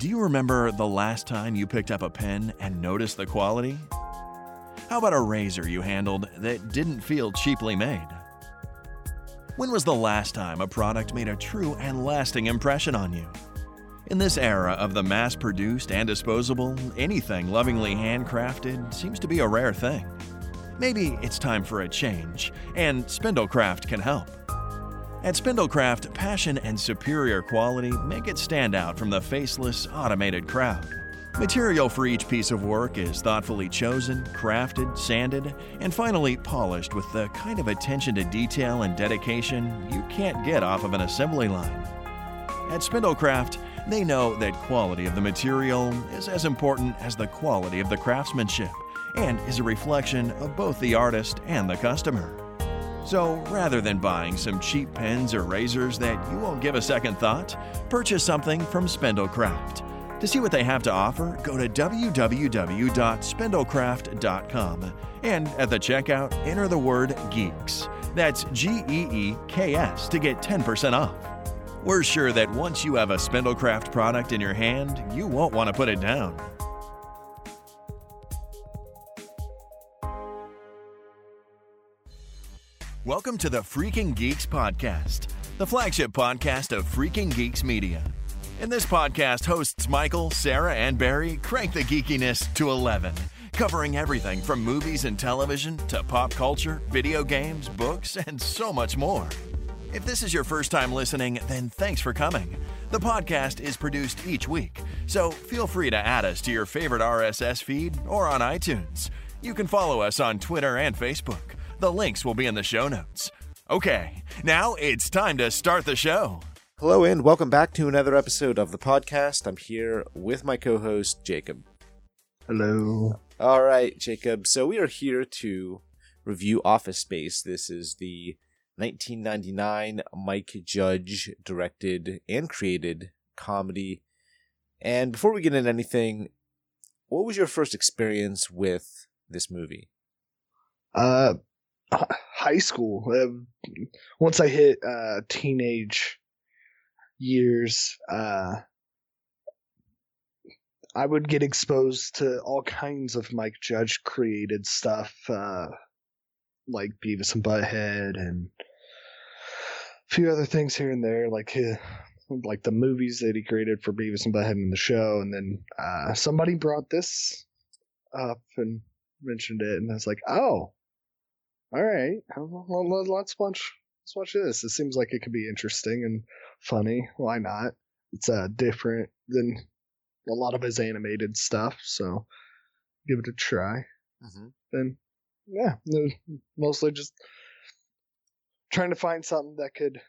Do you remember the last time you picked up a pen and noticed the quality? How about a razor you handled that didn't feel cheaply made? When was the last time a product made a true and lasting impression on you? In this era of the mass produced and disposable, anything lovingly handcrafted seems to be a rare thing. Maybe it's time for a change, and Spindlecraft can help. At Spindlecraft, passion and superior quality make it stand out from the faceless, automated crowd. Material for each piece of work is thoughtfully chosen, crafted, sanded, and finally polished with the kind of attention to detail and dedication you can't get off of an assembly line. At Spindlecraft, they know that quality of the material is as important as the quality of the craftsmanship and is a reflection of both the artist and the customer. So rather than buying some cheap pens or razors that you won't give a second thought, purchase something from Spindlecraft. To see what they have to offer, go to www.spindlecraft.com and at the checkout, enter the word GEEKS. That's G E E K S to get 10% off. We're sure that once you have a Spindlecraft product in your hand, you won't want to put it down. Welcome to the Freaking Geeks Podcast, the flagship podcast of Freaking Geeks Media. In this podcast, hosts Michael, Sarah, and Barry crank the geekiness to 11, covering everything from movies and television to pop culture, video games, books, and so much more. If this is your first time listening, then thanks for coming. The podcast is produced each week, so feel free to add us to your favorite RSS feed or on iTunes. You can follow us on Twitter and Facebook. The links will be in the show notes. Okay, now it's time to start the show. Hello, and welcome back to another episode of the podcast. I'm here with my co host, Jacob. Hello. All right, Jacob. So we are here to review Office Space. This is the 1999 Mike Judge directed and created comedy. And before we get into anything, what was your first experience with this movie? Uh, high school. Uh, once I hit uh, teenage years, uh, I would get exposed to all kinds of Mike Judge created stuff, uh, like Beavis and Butthead and a few other things here and there, like uh, like the movies that he created for Beavis and Butthead in the show. And then uh, somebody brought this up and mentioned it, and I was like, oh, all right, well, let's watch let's watch this. It seems like it could be interesting and funny. Why not? It's uh different than a lot of his animated stuff, so give it a try. Mm-hmm. And yeah, mostly just trying to find something that could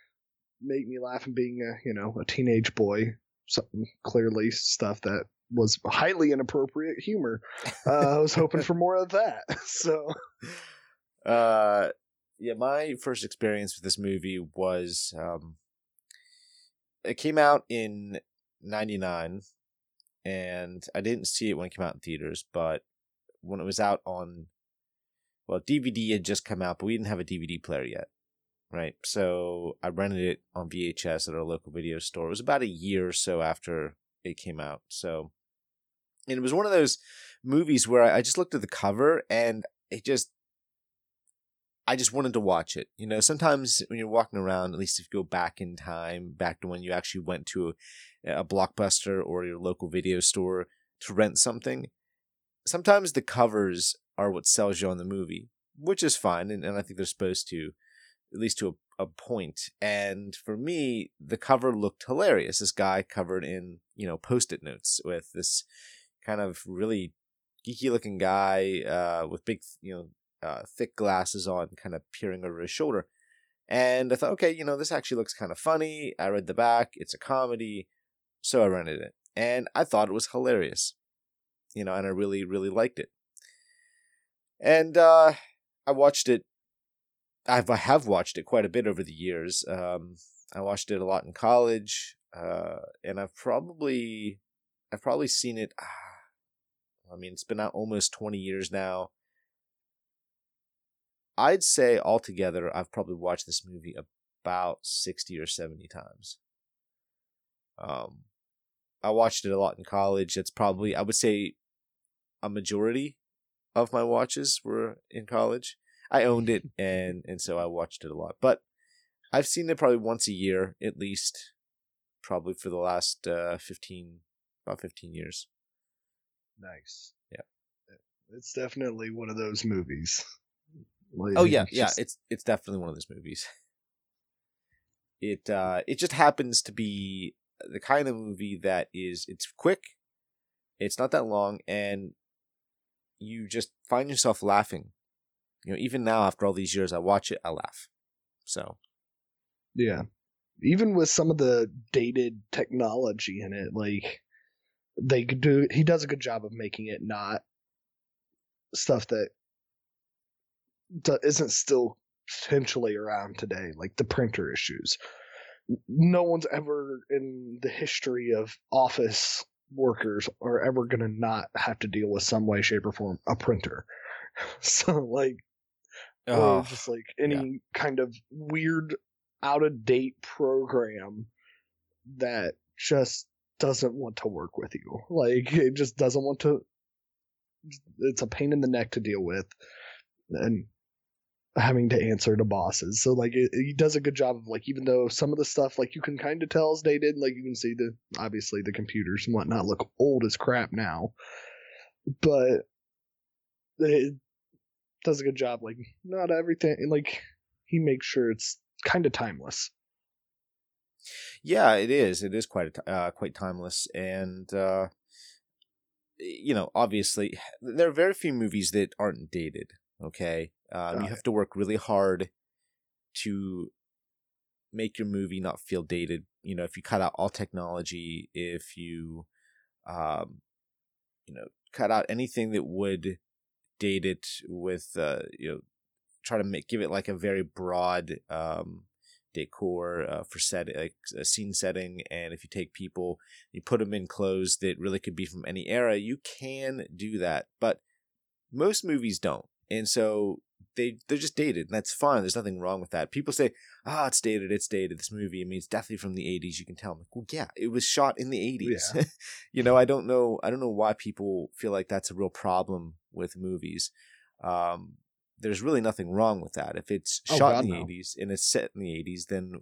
make me laugh and being a you know a teenage boy. Something clearly stuff that was highly inappropriate humor. Uh, I was hoping for more of that. So uh, yeah, my first experience with this movie was um, it came out in '99, and I didn't see it when it came out in theaters, but when it was out on, well, DVD had just come out, but we didn't have a DVD player yet, right? So I rented it on VHS at our local video store. It was about a year or so after it came out, so. And it was one of those movies where I just looked at the cover and it just I just wanted to watch it. You know, sometimes when you're walking around, at least if you go back in time, back to when you actually went to a, a blockbuster or your local video store to rent something, sometimes the covers are what sells you on the movie, which is fine, and, and I think they're supposed to, at least to a, a point. And for me, the cover looked hilarious. This guy covered in, you know, post-it notes with this kind of really geeky looking guy uh, with big, you know, uh, thick glasses on, kind of peering over his shoulder. And I thought, okay, you know, this actually looks kind of funny. I read the back, it's a comedy, so I rented it. And I thought it was hilarious, you know, and I really, really liked it. And uh, I watched it. I've, I have watched it quite a bit over the years. Um, I watched it a lot in college, uh, and I've probably, I've probably seen it. I mean, it's been out almost twenty years now. I'd say altogether, I've probably watched this movie about 60 or 70 times. Um, I watched it a lot in college. It's probably I would say a majority of my watches were in college. I owned it and and so I watched it a lot. But I've seen it probably once a year at least, probably for the last uh, fifteen about fifteen years. Nice. Yeah. It's definitely one of those movies. Like, Oh yeah, it's yeah. just- It's it's definitely one of those movies. It uh it just happens to be the kind of movie that is it's quick, it's not that long, and you just find yourself laughing. You know, even now after all these years, I watch it, I laugh. So Yeah. Even with some of the dated technology in it, like they could do he does a good job of making it not stuff that isn't still potentially around today, like the printer issues. No one's ever in the history of office workers are ever going to not have to deal with some way, shape, or form a printer. So, like, or oh, just like any kind of weird out of date program that just doesn't want to work with you like it just doesn't want to it's a pain in the neck to deal with and having to answer to bosses so like it, he does a good job of like even though some of the stuff like you can kind of tell is dated like you can see the obviously the computers and whatnot look old as crap now but it does a good job like not everything like he makes sure it's kind of timeless yeah, it is. It is quite uh, quite timeless, and uh, you know, obviously, there are very few movies that aren't dated. Okay, um, you have to work really hard to make your movie not feel dated. You know, if you cut out all technology, if you, um, you know, cut out anything that would date it with, uh, you know, try to make give it like a very broad um, decor uh, for set like a scene setting, and if you take people, you put them in clothes that really could be from any era, you can do that, but most movies don't, and so they they're just dated, and that's fine. There's nothing wrong with that. People say, "Ah, it's dated. It's dated." This movie, I mean, it's definitely from the '80s. You can tell. I'm like, well, yeah, it was shot in the '80s. Yeah. you know, I don't know. I don't know why people feel like that's a real problem with movies. Um, there's really nothing wrong with that. If it's Oh, shot God, in the no. '80s and it's set in the '80s, then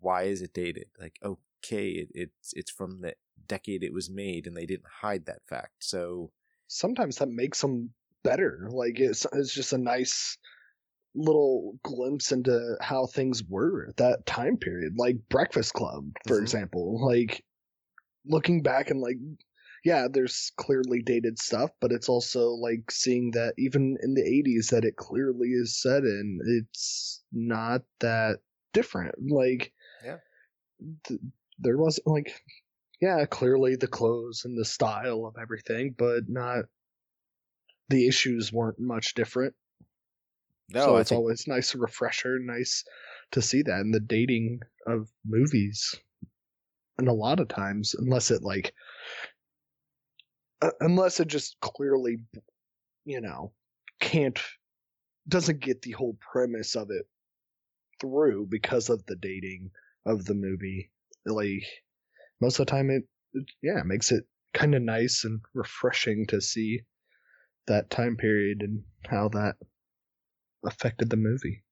why is it dated? Like, okay, it, it's it's from the decade it was made, and they didn't hide that fact. So sometimes that makes them better like it's, it's just a nice little glimpse into how things were at that time period like breakfast club for Mhm. example like looking back and like yeah there's clearly dated stuff but it's also like seeing that even in the 80s that it clearly is set in it's not that different like Yeah. th- there wasn't like yeah clearly the clothes and the style of everything but not the issues weren't much different. No, so I it's think always nice refresher nice to see that in the dating of movies. And a lot of times unless it like uh, unless it just clearly you know can't doesn't get the whole premise of it through because of the dating of the movie. Like most of the time it, it yeah it makes it kind of nice and refreshing to see that time period and how that affected the movie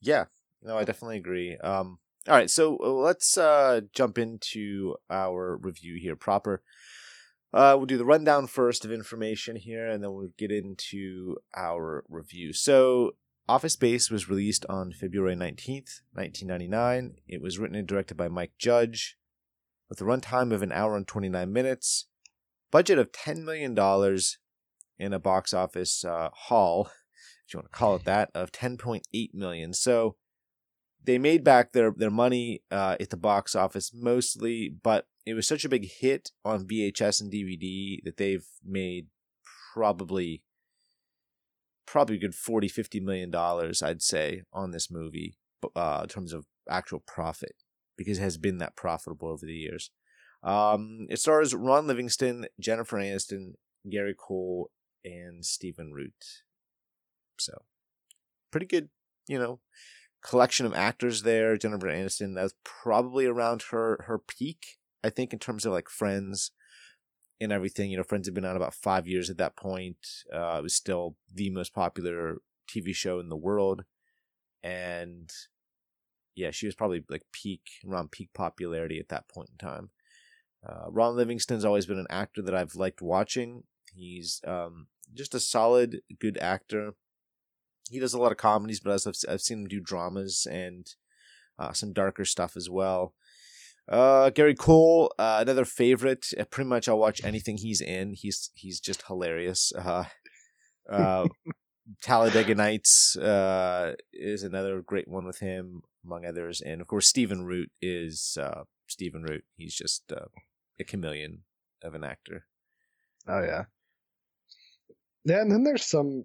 Yeah, no, I definitely agree. Um, all right, so uh, let's uh, jump into our review here proper. Uh, we'll do the rundown first of information here, and then we'll get into our review. So, Office Space was released on February 19th, 1999. It was written and directed by Mike Judge, with a runtime of an hour and 29 minutes, budget of $10 million, in a box office uh, haul if you want to call it that, of 10.8 million. So they made back their their money uh, at the box office mostly, but it was such a big hit on VHS and DVD that they've made probably probably good 40 50 million dollars I'd say on this movie uh, in terms of actual profit because it has been that profitable over the years. Um, it stars Ron Livingston, Jennifer Aniston, Gary Cole, and Stephen Root. So, pretty good, you know, collection of actors there. Jennifer Aniston, that's probably around her her peak I think in terms of like Friends and everything. You know, Friends had been out about five years at that point. Uh, it was still the most popular TV show in the world, and yeah, she was probably like peak around peak popularity at that point in time. Uh, Ron Livingston's always been an actor that I've liked watching. He's um, just a solid, good actor. He does a lot of comedies, but I've, I've seen him do dramas and uh, some darker stuff as well. Uh, Gary Cole, uh, another favorite. Uh, pretty much, I'll watch anything he's in. He's he's just hilarious. Uh, uh, Talladega Nights uh, is another great one with him, among others, and of course, Stephen Root is uh, Stephen Root. He's just uh, a chameleon of an actor. Oh yeah, yeah. And then there's some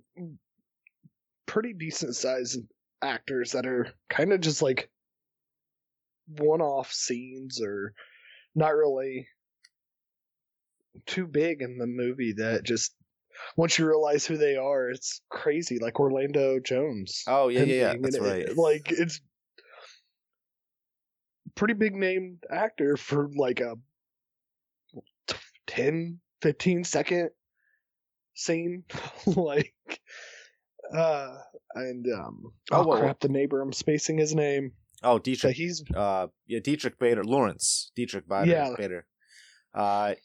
pretty decent sized actors that are kind of just like one-off scenes or not really too big in the movie that just once you realize who they are, it's crazy. Like Orlando Jones. Oh yeah, yeah, yeah. That's right. It, like it's pretty big name actor for like a 10, 15 second scene. like uh and um oh, oh crap, the neighbor I'm spacing his name. Oh, Diedrich. So he's uh, yeah, Diedrich Bader, Lawrence Diedrich Bader. Yeah. Bader. Uh,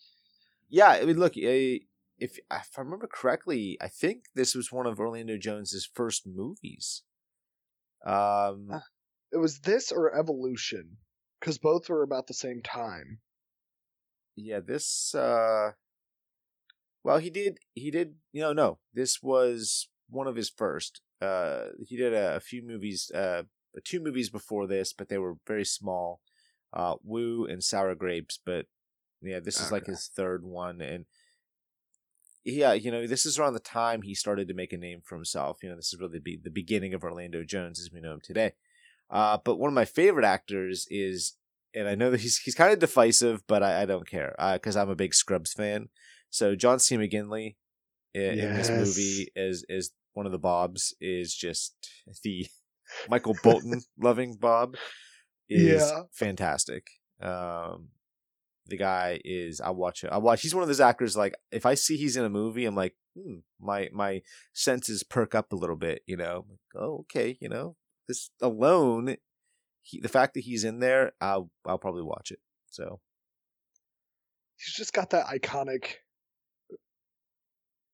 yeah. I mean, look, if if I remember correctly, I think this was one of Orlando Jones's first movies. Um, uh, it was this or Evolution, because both were about the same time. Yeah, this. uh Well, he did. He did. You know, no, this was one of his first. Uh, he did a, a few movies. Uh, two movies before this, but they were very small. Uh, Woo and Sour Grapes, but yeah, this is okay. like his third one, and yeah, you know, this is around the time he started to make a name for himself. You know, this is really the, the beginning of Orlando Jones as we know him today. Uh, but one of my favorite actors is, and I know that he's he's kind of divisive, but I, I don't care because uh, I'm a big Scrubs fan. So John C. McGinley in, yes. in this movie is is one of the Bobs is just the Michael Bolton loving Bob is yeah. fantastic. Um, the guy is I watch it. I watch. He's one of those actors. Like if I see he's in a movie, I'm like, hmm, my my senses perk up a little bit. You know, oh okay, you know, this alone, he, the fact that he's in there, I'll I'll probably watch it. So he's just got that iconic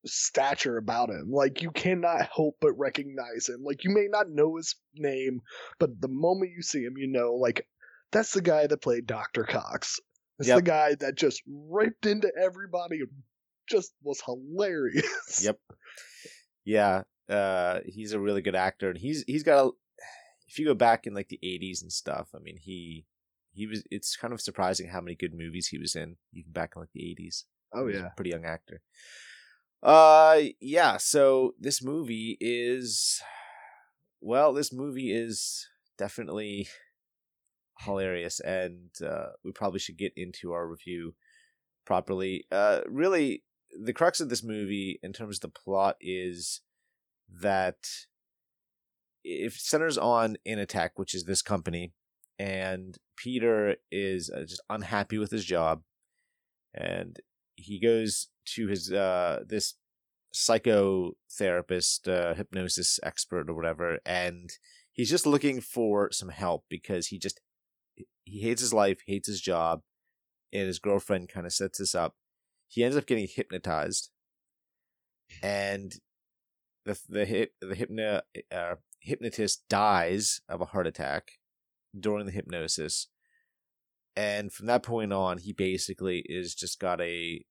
stature about him. Like you cannot help but recognize him. Like you may not know his name, but the moment you see him, you know, like that's the guy that played Dr. Cox. It's yep. the guy that just ripped into everybody and just was hilarious. Yep. Yeah. Uh he's a really good actor and he's he's got a if you go back in like the 80s and stuff, I mean, he he was it's kind of surprising how many good movies he was in even back in like the 80s. Oh yeah. pretty young actor. Uh, yeah. So this movie is, well, this movie is definitely hilarious, and uh, we probably should get into our review properly. Uh, really, the crux of this movie, in terms of the plot, is that it centers on Initech, which is this company, and Peter is uh, just unhappy with his job, and he goes to his uh this psychotherapist, uh, hypnosis expert or whatever, and he's just looking for some help because he just he hates his life, hates his job, and his girlfriend kind of sets this up. He ends up getting hypnotized, and the the hip the hypno uh, hypnotist dies of a heart attack during the hypnosis. And from that point on, he basically is just got a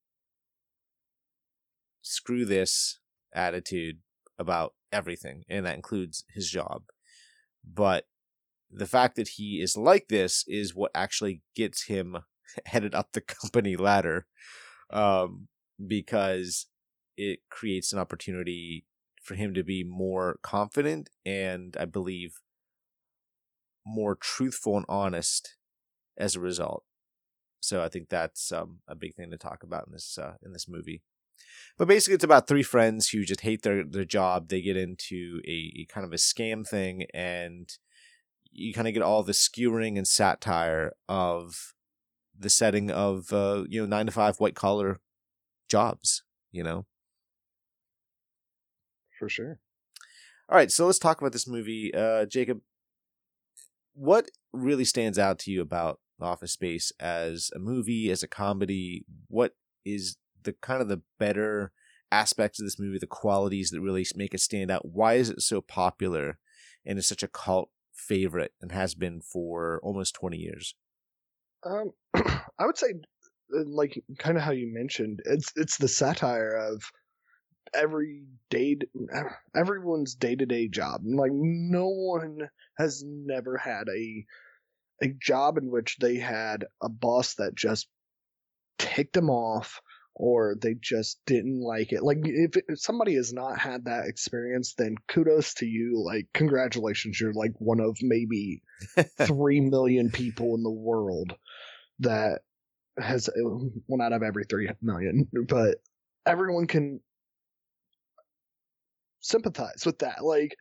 screw this attitude about everything, and that includes his job. But the fact that he is like this is what actually gets him headed up the company ladder um, because it creates an opportunity for him to be more confident and I believe more truthful and honest as a result. So I think that's um, a big thing to talk about in this uh, in this movie. But basically, it's about three friends who just hate their, their job. They get into a, a kind of a scam thing, and you kind of get all the skewering and satire of the setting of uh, you know nine to five white collar jobs. You know, for sure. All right, so let's talk about this movie, uh, Jacob. What really stands out to you about Office Space as a movie, as a comedy? What is the kind of the better aspects of this movie, the qualities that really make it stand out? Why is it so popular and is such a cult favorite and has been for almost 20 years? Um, I would say, uh, like, kind of how you mentioned, it's it's the satire of every day, everyone's day to day job. Like, no one has never had a a job in which they had a boss that just ticked them off or they just didn't like it. Like if, if, somebody has not had that experience, then kudos to you. Like congratulations, you're like one of maybe three million people in the world that has one out of every three million, but everyone can sympathize with that. Like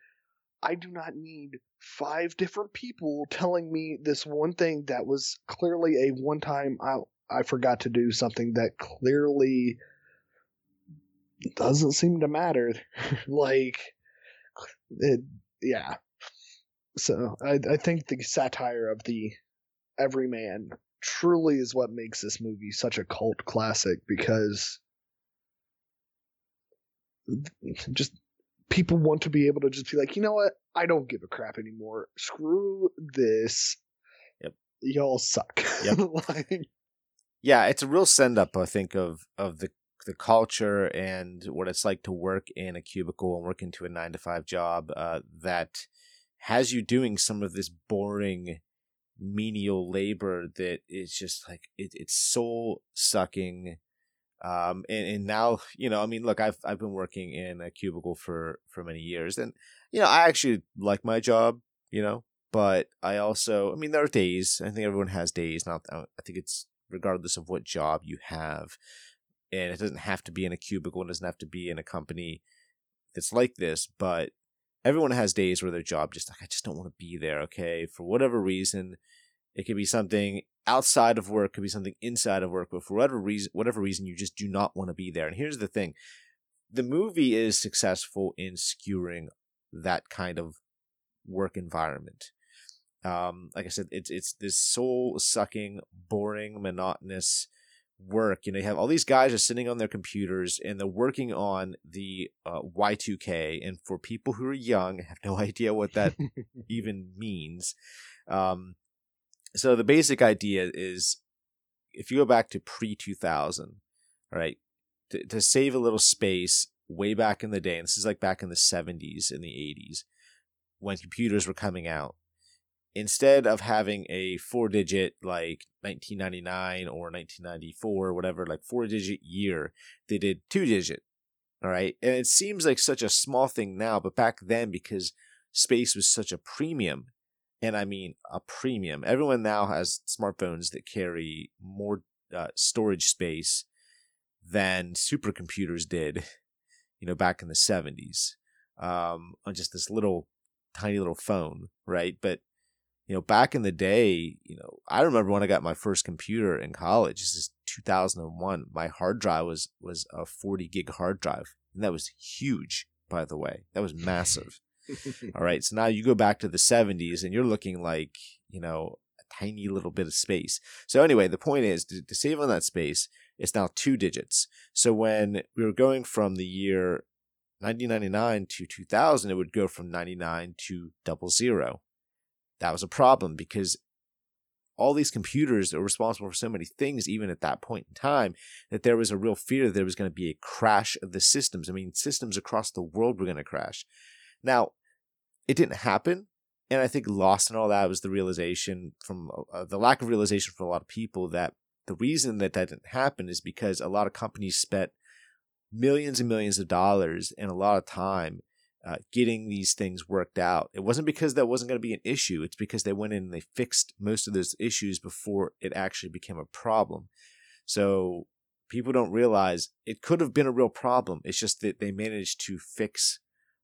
I do not need five different people telling me this one thing that was clearly a one time out I forgot to do something that clearly doesn't seem to matter. like, it, yeah. So I, I think the satire of the everyman truly is what makes this movie such a cult classic because just people want to be able to just be like, you know what? I don't give a crap anymore. Screw this. Yep. Y'all suck. Yep. like, yeah, it's a real send up, I think, of of the the culture and what it's like to work in a cubicle and work into a nine to five job uh, that has you doing some of this boring menial labor that is just like it, it's soul sucking um and, and now you know i mean look i've i've been working in a cubicle for for many years and you know i actually like my job you know but i also i mean there are days i think everyone has days not i think it's regardless of what job you have. And it doesn't have to be in a cubicle, it doesn't have to be in a company that's like this, but everyone has days where their job just like, I just don't want to be there, okay? For whatever reason. It could be something outside of work, could be something inside of work, but for whatever reason whatever reason you just do not want to be there. And here's the thing. The movie is successful in skewering that kind of work environment. Um, like I said, it's it's this soul sucking, boring, monotonous work. You know, you have all these guys are sitting on their computers and they're working on the uh, Y2K. And for people who are young, have no idea what that even means. Um, so the basic idea is if you go back to pre 2000, right, to, to save a little space way back in the day, and this is like back in the 70s and the 80s when computers were coming out instead of having a four digit like 1999 or 1994 or whatever like four digit year they did two digit all right and it seems like such a small thing now but back then because space was such a premium and i mean a premium everyone now has smartphones that carry more uh, storage space than supercomputers did you know back in the 70s um, on just this little tiny little phone right but you know, back in the day, you know, I remember when I got my first computer in college. This is 2001. My hard drive was was a 40 gig hard drive, and that was huge. By the way, that was massive. All right, so now you go back to the 70s, and you're looking like you know a tiny little bit of space. So anyway, the point is to, to save on that space. It's now two digits. So when we were going from the year 1999 to 2000, it would go from 99 to double zero that was a problem because all these computers are responsible for so many things, even at that point in time, that there was a real fear that there was going to be a crash of the systems. I mean, systems across the world were going to crash. Now, it didn't happen. And I think lost in all that was the realization from uh, the lack of realization for a lot of people that the reason that that didn't happen is because a lot of companies spent millions and millions of dollars and a lot of time uh, getting these things worked out. It wasn't because that wasn't going to be an issue. It's because they went in and they fixed most of those issues before it actually became a problem. So people don't realize it could have been a real problem. It's just that they managed to fix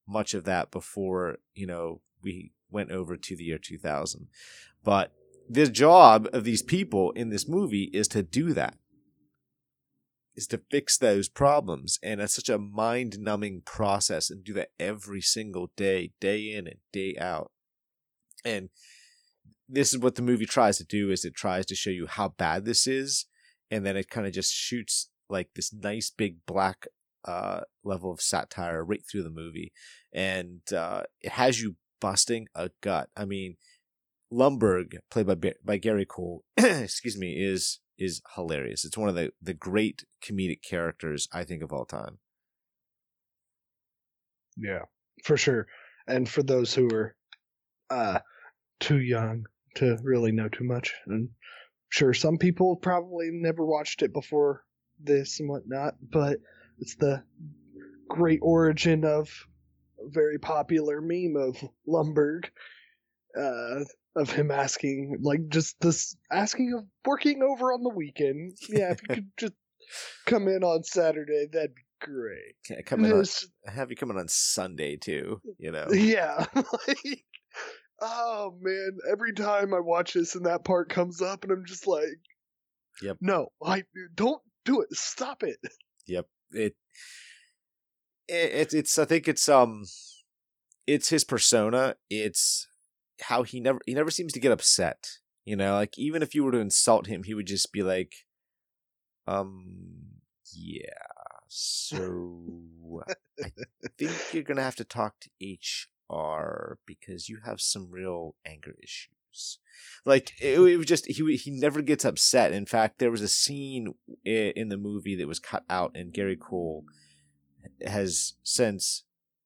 much of that before, you know, we went over to the year 2000. But the job of these people in this movie is to do that. Is to fix those problems. And it's such a mind-numbing process and do that every single day day in and day out. And this is what the movie tries to do is it tries to show you how bad this is. And then it kind of just shoots like this nice big black uh, level of satire right through the movie and uh, it has you busting a gut. I mean Lumbergh, played by by gary cole excuse me is is hilarious. It's one of the the great comedic characters i think of all time. Yeah, for sure. And for those who are uh, too young to really know too much, and sure, some people probably never watched it before this and whatnot, but it's the great origin of a very popular meme of Lumbergh, uh, of him asking, like, just this asking of working over on the weekend. Yeah, if you could just come in on Saturday, that'd be great. Can I come in on, have you coming on sunday too you know Yeah. like, oh man, every time I watch this and that part comes up, and I'm just like, Yep. no, I don't do it. Stop it. Yep. It, it it's it's I think it's um it's his persona. It's how he never he never seems to get upset. You know, like even if you were to insult him, he would just be like, um, yeah. So I think you're gonna have to talk to HR because you have some real anger issues. Like it, it was just he he never gets upset. In fact, there was a scene in the movie that was cut out, and Gary Cole has since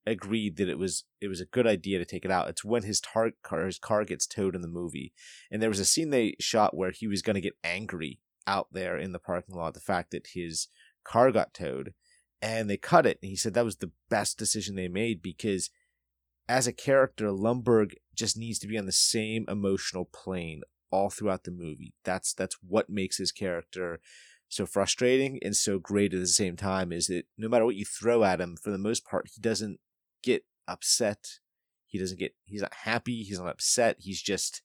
agreed that it was it was a good idea to take it out. It's when his tar- car his car gets towed in the movie, and there was a scene they shot where he was going to get angry out there in the parking lot the fact that his car got towed, and they cut it. And he said that was the best decision they made because as a character, Lumbergh just needs to be on the same emotional plane all throughout the movie. That's that's what makes his character so frustrating and so great at the same time is that no matter what you throw at him, for the most part, he doesn't get upset. He doesn't get he's not happy, he's not upset, he's just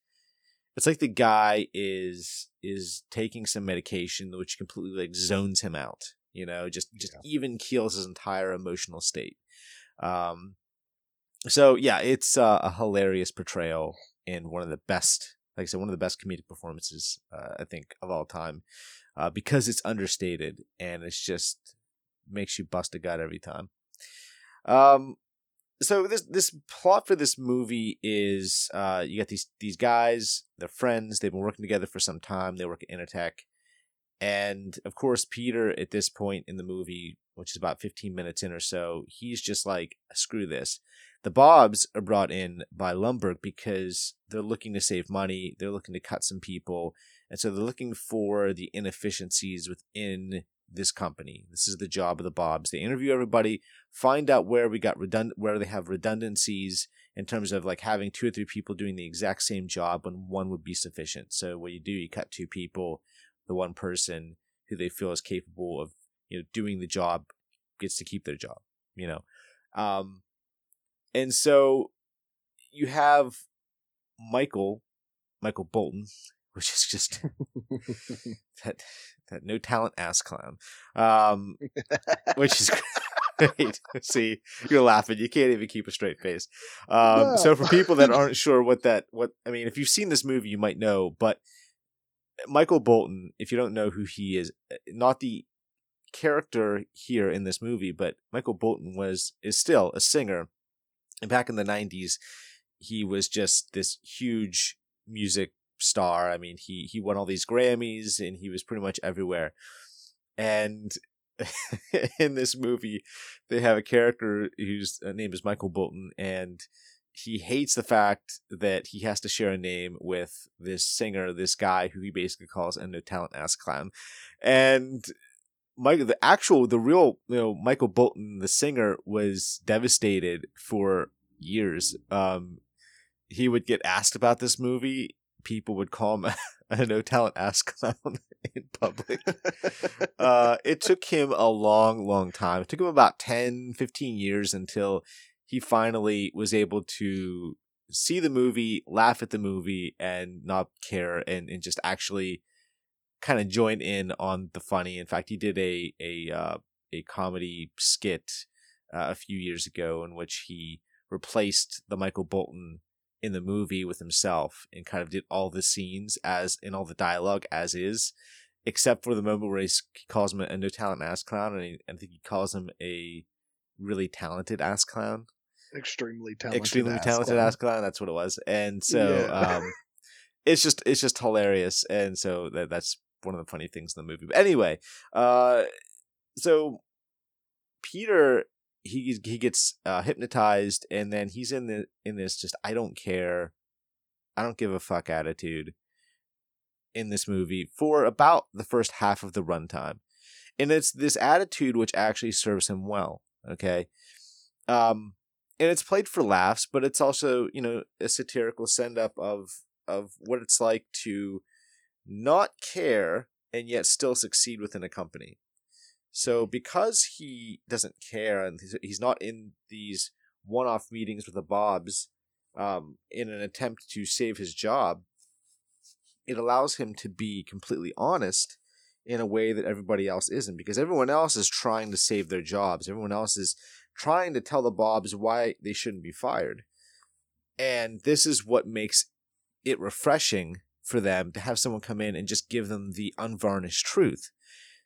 it's like the guy is is taking some medication which completely like zones him out, you know, just just even keels his entire emotional state. Um so yeah, it's uh, a hilarious portrayal and one of the best, like I said, one of the best comedic performances uh, I think of all time, uh, because it's understated and it's just makes you bust a gut every time. Um, so this this plot for this movie is uh, you got these these guys, they're friends, they've been working together for some time, they work at Initech, and of course Peter at this point in the movie, which is about 15 minutes in or so, he's just like screw this the Bobs are brought in by Lumbergh because they're looking to save money. They're looking to cut some people. And so they're looking for the inefficiencies within this company. This is the job of the Bobs. They interview everybody, find out where we got redundant, where they have redundancies in terms of like having two or three people doing the exact same job when one would be sufficient. So what you do, you cut two people, the one person who they feel is capable of, you know, doing the job gets to keep their job, you know. Um, and so you have Michael, Michael Bolton, which is just that that no talent ass clown, um, which is great. See, you're laughing. You can't even keep a straight face. Um, So for people that aren't sure what that what I mean, if you've seen this movie, you might know. But Michael Bolton, if you don't know who he is, eh, not the character here in this movie, but Michael Bolton was is still a singer and back in the 90s, he was just this huge music star. I mean, he he won all these Grammys and he was pretty much everywhere. And in this movie, they have a character whose uh, name is Michael Bolton and he hates the fact that he has to share a name with this singer, this guy who he basically calls a no talent ass clown. And Michael, the actual, the real, you know, Michael Bolton, the singer, was devastated for years. Um, he would get asked about this movie. People would call him a, a no talent ass clown in public. uh, it took him a long, long time. It took him about 10, 15 years until he finally was able to see the movie, laugh at the movie, and not care, and and just actually kind of join in on the funny. In fact, he did a a uh, a comedy skit uh, a few years ago in which he replaced the Michael Bolton in the movie with himself and kind of did all the scenes as in all the dialogue as is, except for the moment where he calls him a no talent ass clown, and he, I think he calls him a really talented ass clown. Extremely talented. Extremely ass talented clown. ass clown. That's what it was, and so Yeah. um, it's just it's just hilarious, and so that that's one of the funny things in the movie. But anyway, uh, so Peter he he gets uh, hypnotized, and then he's in the in this just I don't care, I don't give a fuck attitude in this movie for about the first half of the runtime, and it's this attitude which actually serves him well. Okay, um, and it's played for laughs, but it's also you know a satirical send up of of what it's like to not care and yet still succeed within a company. So because he doesn't care and he's- he's not in these one-off meetings with the Bobs um, in an attempt to save his job, it allows him to be completely honest in a way that everybody else isn't because everyone else is trying to save their jobs. Everyone else is trying to tell the Bobs why they shouldn't be fired. And this is what makes it refreshing for them to have someone come in and just give them the unvarnished truth.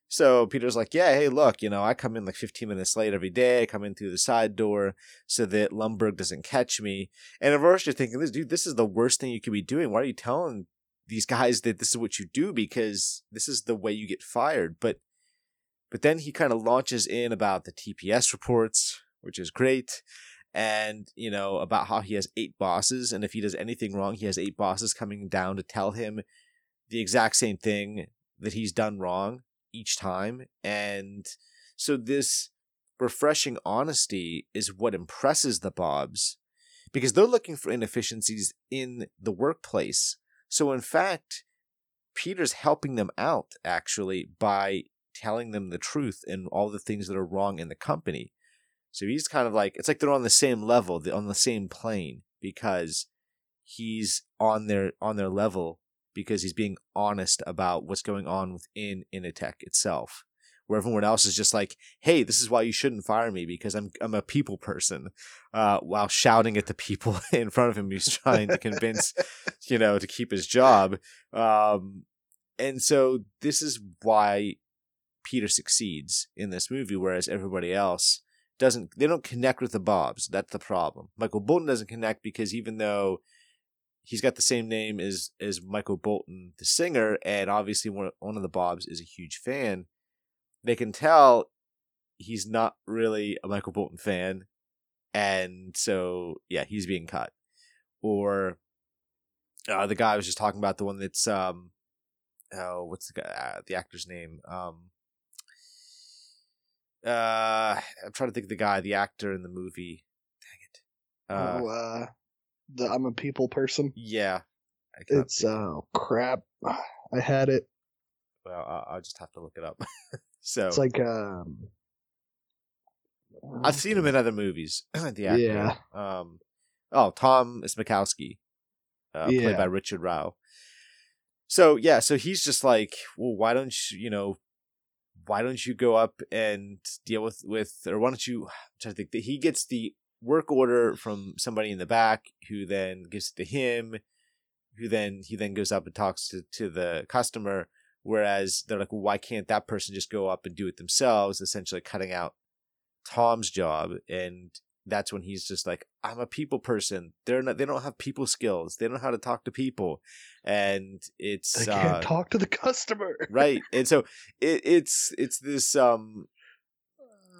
So Peter's like, yeah, hey, look, you know, I come in like 15 minutes late every day. I come in through the side door so that Lumbergh doesn't catch me. And at first you're thinking, this dude, this is the worst thing you could be doing. Why are you telling these guys that this is what you do? Because this is the way you get fired. But but then he kind of launches in about the TPS reports, which is great. And, you know, about how he has eight bosses. And if he does anything wrong, he has eight bosses coming down to tell him the exact same thing that he's done wrong each time. And so this refreshing honesty is what impresses the Bobs because they're looking for inefficiencies in the workplace. So, in fact, Peter's helping them out actually by telling them the truth and all the things that are wrong in the company. So he's kind of like it's like they're on the same level, on the same plane because he's on their on their level because he's being honest about what's going on within Initech itself. Where everyone else is just like, "Hey, this is why you shouldn't fire me because I'm I'm a people person," uh, while shouting at the people in front of him he's trying to convince, you know, to keep his job. Um, and so this is why Peter succeeds in this movie, whereas everybody else doesn't. They don't connect with the Bobs. That's the problem. Michael Bolton doesn't connect because even though he's got the same name as as Michael Bolton, the singer, and obviously one one of the Bobs is a huge fan. They can tell he's not really a Michael Bolton fan, and so yeah, he's being cut. Or uh, the guy I was just talking about, the one that's um, oh, what's the guy, uh, the actor's name? Um, uh, I'm trying to think of the guy, the actor in the movie. Dang it. Uh, oh, uh, the I'm a people person. yeah. I It's oh crap. I had it. well, I'll, I'll just have to look it up. so It's like um. I've seen him in other movies. the actor. Yeah. Um. Oh, Tom Smykowski, uh, played by Richard Rao. So yeah, so he's just like, well, why don't you, you know, why don't you go up and deal with with, or why don't you? To think. that He gets the work order from somebody in the back, who then gives it to him, who then he then goes up and talks to to the customer. Whereas they're like, well, why can't that person just go up and do it themselves? Essentially, cutting out Tom's job, and that's when he's just like, I'm a people person. They're not. They don't have people skills. They don't know how to talk to people, and it's They can't uh, talk to the customer. right. And so it, it's it's this um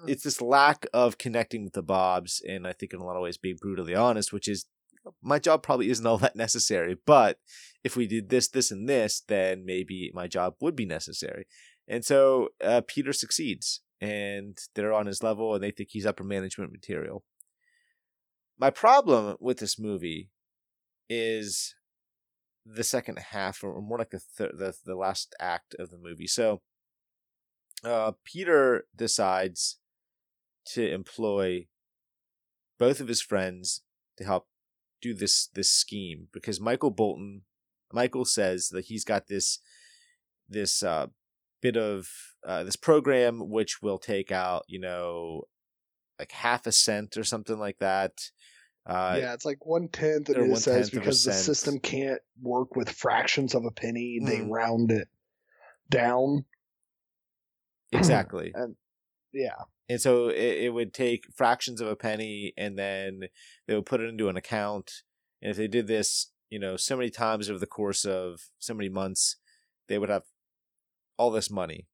it's this lack of connecting with the Bobs, and I think in a lot of ways being brutally honest, which is my job probably isn't all that necessary. But if we did this, this, and this, then maybe my job would be necessary. And so uh, Peter succeeds, and they're on his level, and they think he's upper management material. My problem with this movie is the second half, or more like the thir- the the last act of the movie. So, uh, Peter decides to employ both of his friends to help do this this scheme because Michael Bolton, Michael says that he's got this this uh, bit of uh, this program which will take out you know like half a cent or something like that. Uh, yeah, it's like one tenth, and it says one-tenth of a because the system can't work with fractions of a penny, they Mhm. round it down. exactly. Yeah, and so it, it would take fractions of a penny and then they would put it into an account and if they did this you know so many times over the course of so many months they would have all this money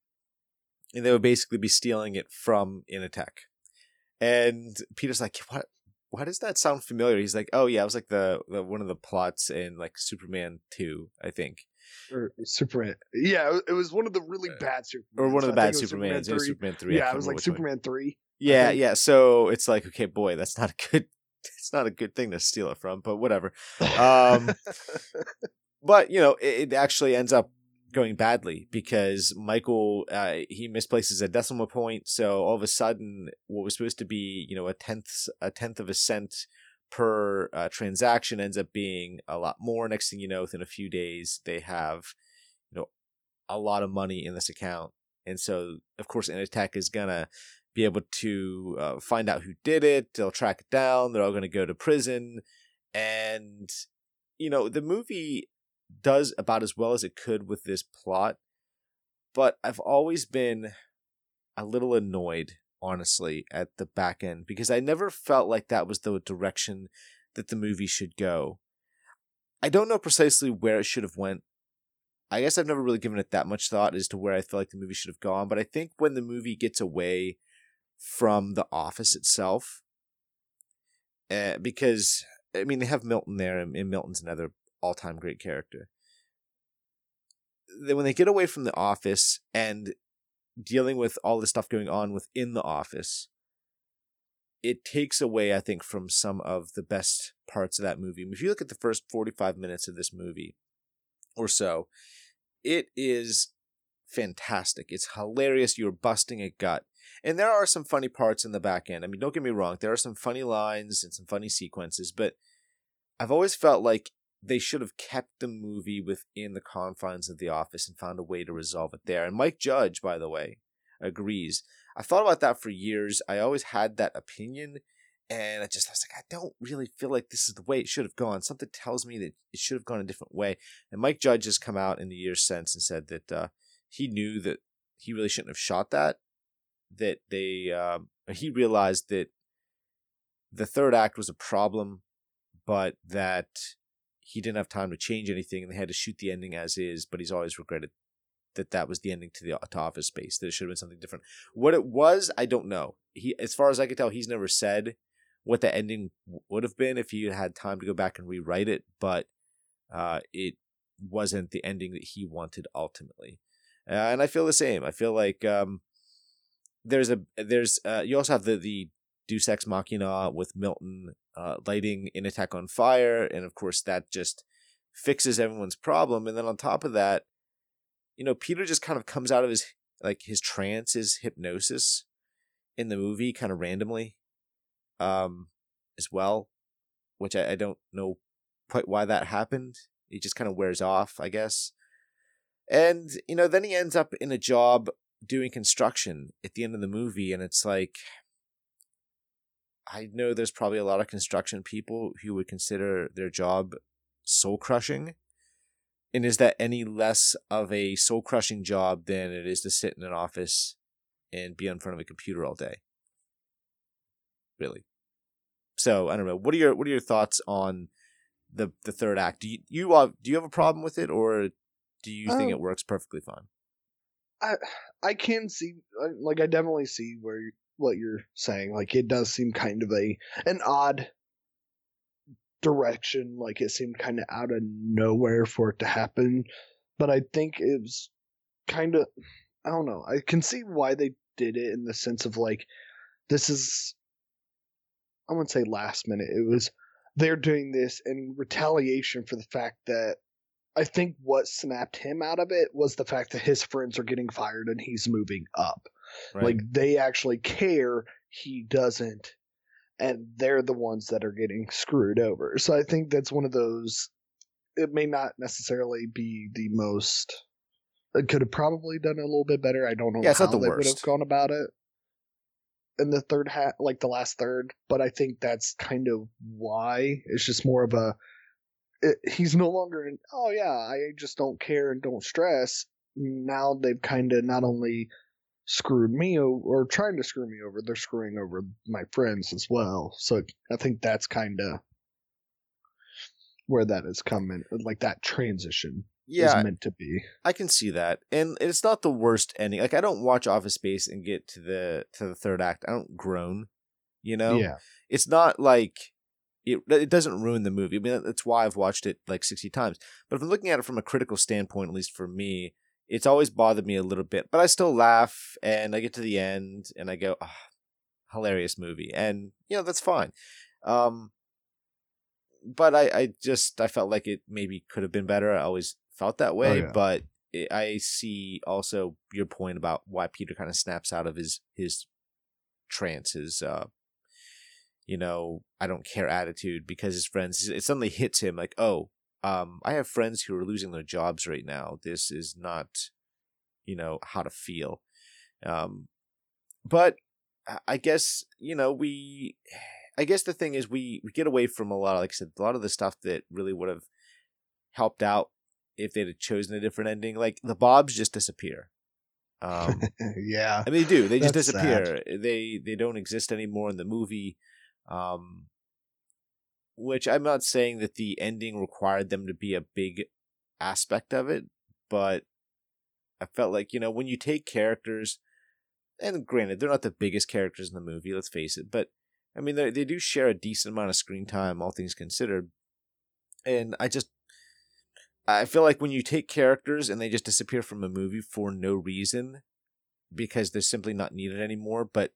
and they would basically be stealing it from Initech and peter's like what why does that sound familiar he's like oh yeah it was like the, the one of the plots in like superman 2 i think or Superman. Yeah, it- was one of the really bad Superman. Uh, or one of the bad supermans 3. superman 3 Yeah, it was like. Superman three. Yeah, yeah. So it's like, okay, boy, that's not a good. It's not a good thing to steal it from, but whatever. Um, But you know, it, it actually ends up going badly because Michael uh, he misplaces a decimal point, so all of a sudden, what was supposed to be you know a tenth a tenth of a cent per uh, transaction ends up being a lot more. Next thing you know, within a few days, they have you know a lot of money in this account, and so of course, Initech is gonna be able to uh, find out who did it. They'll track it down. They're all to go to prison, and you know the movie does about as well as it could with this plot. But I've always been a little annoyed, honestly, at the back end because I never felt like that was the direction that the movie should go. I don't know precisely where it should have went. I guess I've never really given it that much thought as to where I feel like the movie should have gone, but I think when the movie gets away from the office itself, uh, because I mean they have Milton there, and, and Milton's another all-time great character. Then when they get away from the office and dealing with all the stuff going on within the office, it takes away, I think, from some of the best parts of that movie. If you look at the first 45 minutes of this movie or so, it is fantastic. It's hilarious. You're busting a gut. And there are some funny parts in the back end. I mean, don't get me wrong, there are some funny lines and some funny sequences, but I've always felt like they should have kept the movie within the confines of the office and found a way to resolve it there. And Mike Judge, by the way, agrees. I thought about that for years. I always had that opinion, and I just I was like, I don't really feel like this is the way it should have gone. Something tells me that it should have gone a different way. And Mike Judge has come out in the years since and said that uh, he knew that he really shouldn't have shot that. That they um, he realized that the third act was a problem, but that he didn't have time to change anything, and they had to shoot the ending as is. But he's always regretted that that was the ending to the to Office Space. That it should have been something different. What it was, I don't know. He, as far as I can tell, he's never said what the ending would have been if he had time to go back and rewrite it. But uh, it wasn't the ending that he wanted ultimately. Uh, and I feel the same. I feel like um, there's a there's uh, you also have the the Deus Ex Machina with Milton uh, lighting Initech on fire, and of course that just fixes everyone's problem. And then on top of that, you know, Peter just kind of comes out of his like his trance, his hypnosis in the movie, kind of randomly, um, as well, which I, I don't know quite why that happened. He just kind of wears off, I guess. And you know, then he ends up in a job doing construction at the end of the movie, and it's like I know there's probably a lot of construction people who would consider their job soul crushing. And is that any less of a soul crushing job than it is to sit in an office and be in front of a computer all day? Really. So I don't know. What are your what are your thoughts on the the third act? Do you you uh, do you have a problem with it, or do you think Um, it works perfectly fine? I I can see like I definitely see where what you're saying. Like it does seem kind of a an odd direction. Like it seemed kind of out of nowhere for it to happen. But I think it was kind of I don't know. I can see why they did it in the sense of like this is I wouldn't say last minute. It was they're doing this in retaliation for the fact that I think what snapped him out of it was the fact that his friends are getting fired and he's moving up. Right. Like they actually care, he doesn't. and they're the ones that are getting screwed over. So I think that's one of those. It may not necessarily be the most. It could have probably done it a little bit better. I don't know Yeah, how the they would have gone about it in the third half, like the last third. But I think that's kind of why it's just more of a. It, he's no longer in. Oh yeah, I just don't care and don't stress. Now they've kind of not only screwed me over or trying to screw me over they're screwing over my friends as well so i think that's kind of where that is coming like that transition Yeah, is meant to be I can see that, and it's not the worst ending. Like I don't watch Office Space and get to the to the third act. I don't groan. You know, yeah it's not like it. It doesn't ruin the movie. I mean, that's why I've watched it like sixty times. But if I'm looking at it from a critical standpoint, at least for me, it's always bothered me a little bit. But I still laugh, and I get to the end, and I go, oh, "Hilarious movie," and you know that's fine. Um, but I, I just I felt like it maybe could have been better. I always felt that way, yeah. but it, I see also your point about why Peter kind of snaps out of his his trance, his uh, you know, I don't care attitude because his friends. It suddenly hits him like, oh, um, I have friends who are losing their jobs right now. This is not, you know, how to feel. Um, but I- guess you know we. I guess the thing is we we get away from a lot. Of, like I said, a lot of the stuff that really would have helped out if they'd have chosen a different ending. Like the Bobs just disappear. Um, yeah I mean, they do. They just disappear. They they don't exist anymore in the movie. Um, which I'm not saying that the ending required them to be a big aspect of it, but I felt like you know when you take characters, and granted they're not the biggest characters in the movie. Let's face it, but I mean they they do share a decent amount of screen time, all things considered. And I just I feel like when you take characters and they just disappear from a movie for no reason, because they're simply not needed anymore, but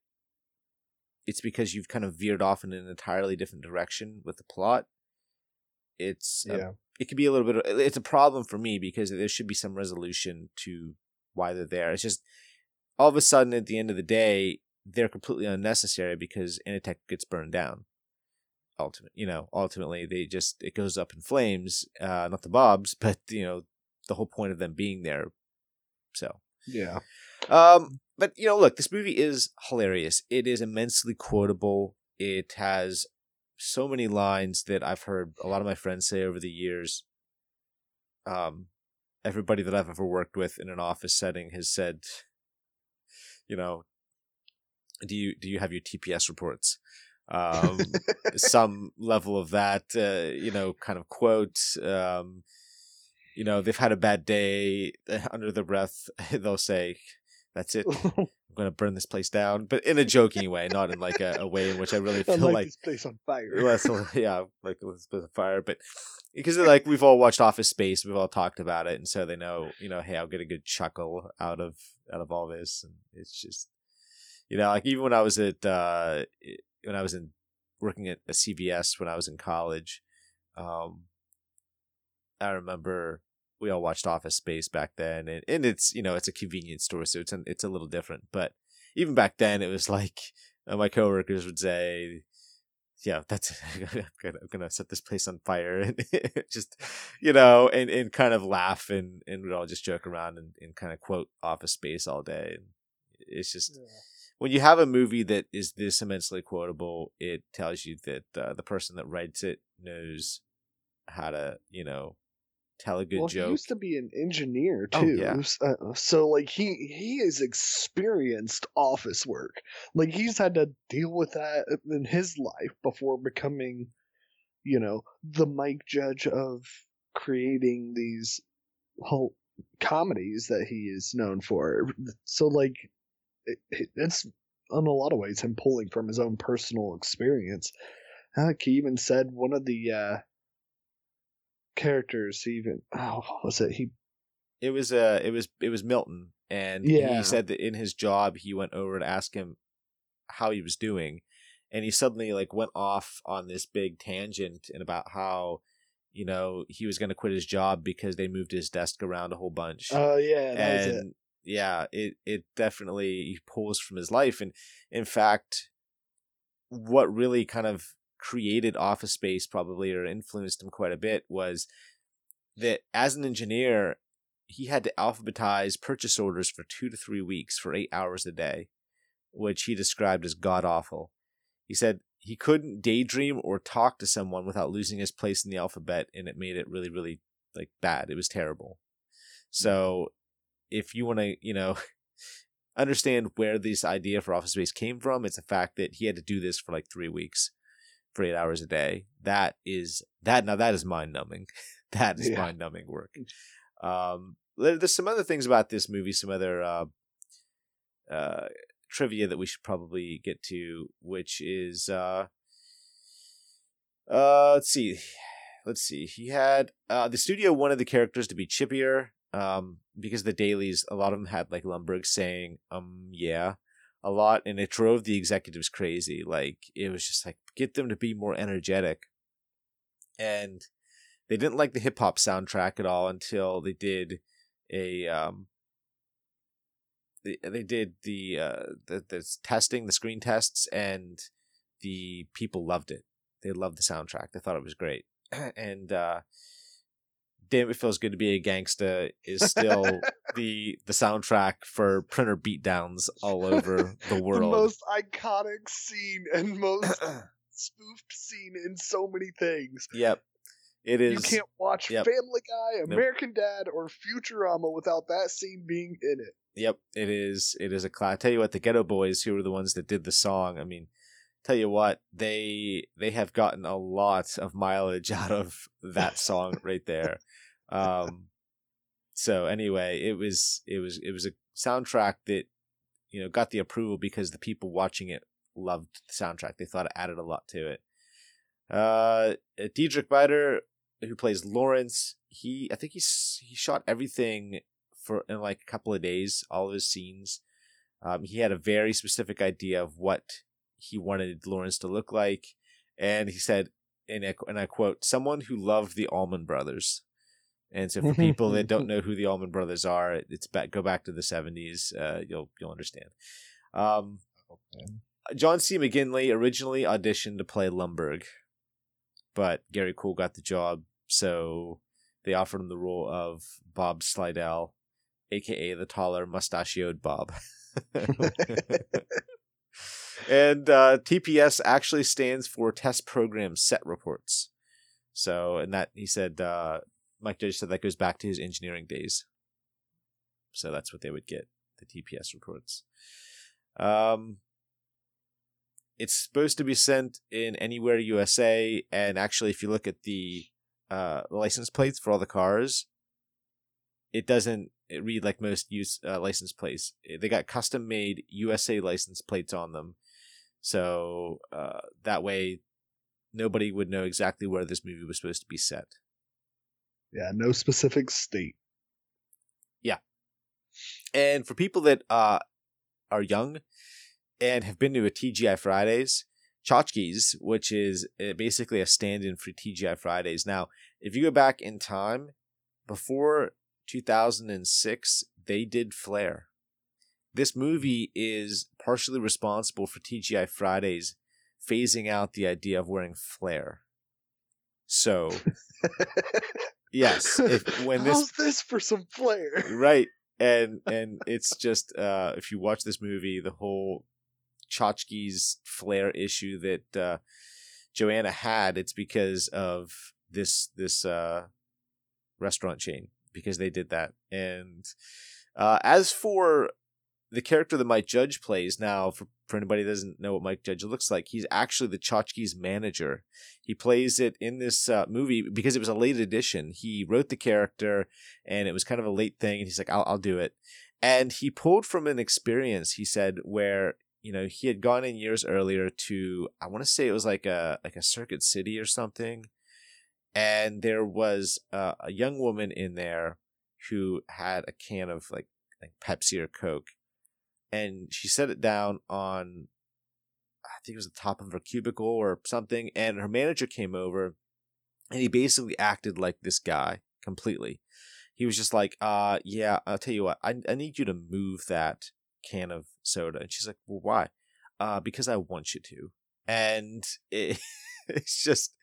it's because you've kind of veered off in an entirely different direction with the plot. It's a- yeah it could be a little bit. Of, it's a problem for me because there should be some resolution to why they're there. It's just all of a sudden at the end of the day they're completely unnecessary because Initech gets burned down. Ultimate, you know, ultimately they just it goes up in flames. Uh, not the Bobs, but you know the whole point of them being there. So yeah um, but you know, look, this movie is hilarious. It is immensely quotable. It has so many lines that I've heard a lot of my friends say over the years. Um, everybody that I've ever worked with in an office setting has said, you know, do you do you have your TPS reports? Um, some level of that, uh, you know, kind of quote. Um, you know, they've had a bad day. Under the breath, they'll say, "That's it. I'm gonna burn this place down," but in a joking way, not in like a, a way in which I really feel like, like this place on fire so, yeah, like let's put a fire, but because like we've all watched Office Space, we've all talked about it, and so they know, you know, hey, I'll get a good chuckle out of out of all this, and it's just, you know, like even when I was at uh when I was in working at a CVS when I was in college, um, I remember we all watched Office Space back then, and, and it's you know it's a convenience store, so it's an, it's a little different, but even back then it was like uh, my coworkers would say yeah, that's I'm gonna, I'm gonna set this place on fire and just you know and, and kind of laugh and and we'd all just joke around and, and kind of quote Office Space all day. And it's just when you have a movie that is this immensely quotable, it tells you that uh, the person that writes it knows how to you know tell a good well, joke. he used to be an engineer Oh, too. yeah. Uh, so like he he is experienced office work. Like he's had to deal with that in his life before becoming, you know, the Mike Judge of creating these whole comedies that he is known for. So like it, it- it's in a lot of ways him pulling from his own personal experience. Heck, he even said one of the uh characters even oh what was it? He it was uh it was it was Milton and Yeah. he said that in his job he went over to ask him how he was doing and he suddenly like went off on this big tangent and about how you know he was going to quit his job because they moved his desk around a whole bunch. Oh yeah that was it. And yeah it it definitely pulls from his life and in fact what really kind of created Office Space, probably, or influenced him quite a bit, was that as an engineer, he had to alphabetize purchase orders for two to three weeks for eight hours a day, which he described as god awful. He said he couldn't daydream or talk to someone without losing his place in the alphabet, and it made it really, really like bad. It was terrible. So, mm-hmm. if you want to, you know, understand where this idea for Office Space came from, it's the fact that he had to do this for like three weeks, for eight hours a day. That is that now that is mind numbing. that is yeah. mind numbing work. Um, there's some other things about this movie, some other uh, uh, trivia that we should probably get to, which is uh, uh, let's see, let's see. He had uh, the studio wanted the characters to be chippier, um, because the dailies, a lot of them had like Lumbergh saying, um, yeah, a lot, and it drove the executives crazy. Like it was just like get them to be more energetic, and they didn't like the hip hop soundtrack at all until they did a um they, they did the uh the, the testing the screen tests and the people loved it. They loved the soundtrack. They thought it was great. And uh damn it feels good to be a gangsta is still the the soundtrack for printer beatdowns all over the world. the most iconic scene and most spoofed scene in so many things yep it is. You can't watch yep. Family Guy, American nope. Dad, or Futurama without that scene being in it. Yep, it is. It is a class. I tell you what, the Geto Boys, who were the ones that did the song, I mean, tell you what, they they have gotten a lot of mileage out of that song right there. Um, so anyway, it was it was it was a soundtrack that you know got the approval because the people watching it loved the soundtrack. They thought it added a lot to it. Uh, Diedrich Bader who plays Lawrence, he I think he's he shot everything for in like a couple of days, all of his scenes. Um, he had a very specific idea of what he wanted Lawrence to look like, and he said, and I, and I quote, "Someone who loved the Allman Brothers." And so, for people that don't know who the Allman Brothers are, it's back. Go back to the seventies. Uh, you'll you'll understand. Um, John C. McGinley originally auditioned to play Lumbergh, but Gary Cole got the job, so they offered him the role of Bob Slydell, aka the taller, mustachioed Bob. and uh, TPS actually stands for Test Program Set Reports. So, and that he said, uh, Mike Judge said that goes back to his engineering days. So that's what they would get the TPS reports. Um, it's supposed to be sent in anywhere USA, and actually, if you look at the uh, license plates for all the cars, it doesn't read like most use uh, license plates. They got custom made USA license plates on them, so uh, that way nobody would know exactly where this movie was supposed to be set. Yeah, no specific state. Yeah, and for people that uh, are young and have been to a TGI Fridays, Chotchkie's, which is uh, basically a stand-in for TGI Fridays. Now, if you go back in time, before 2006, they did Flair. This movie is partially responsible for TGI Fridays phasing out the idea of wearing flair. So, yes, if when this How's this for some flair, right? And and it's just uh, if you watch this movie, the whole Chotchkie's flair issue that uh, Joanna had, it's because of this this uh, restaurant chain because they did that. And uh, as for the character that Mike Judge plays now, for, for anybody that doesn't know what Mike Judge looks like, he's actually the Chotchkie's manager. He plays it in this uh, movie because it was a late edition. He wrote the character, and it was kind of a late thing, and he's like, "I'll, I'll do it." And he pulled from an experience, he said, where you know he had gone in years earlier to I want to say it was like a like a Circuit City or something, and there was uh, a young woman in there who had a can of like like Pepsi or Coke, and she set it down on I think it was the top of her cubicle or something, and her manager came over, and he basically acted like this guy completely. He was just like, uh, yeah, I'll tell you what, I, I need you to move that can of soda. And she's like, well, why? Uh, because I want you to. and it, it's just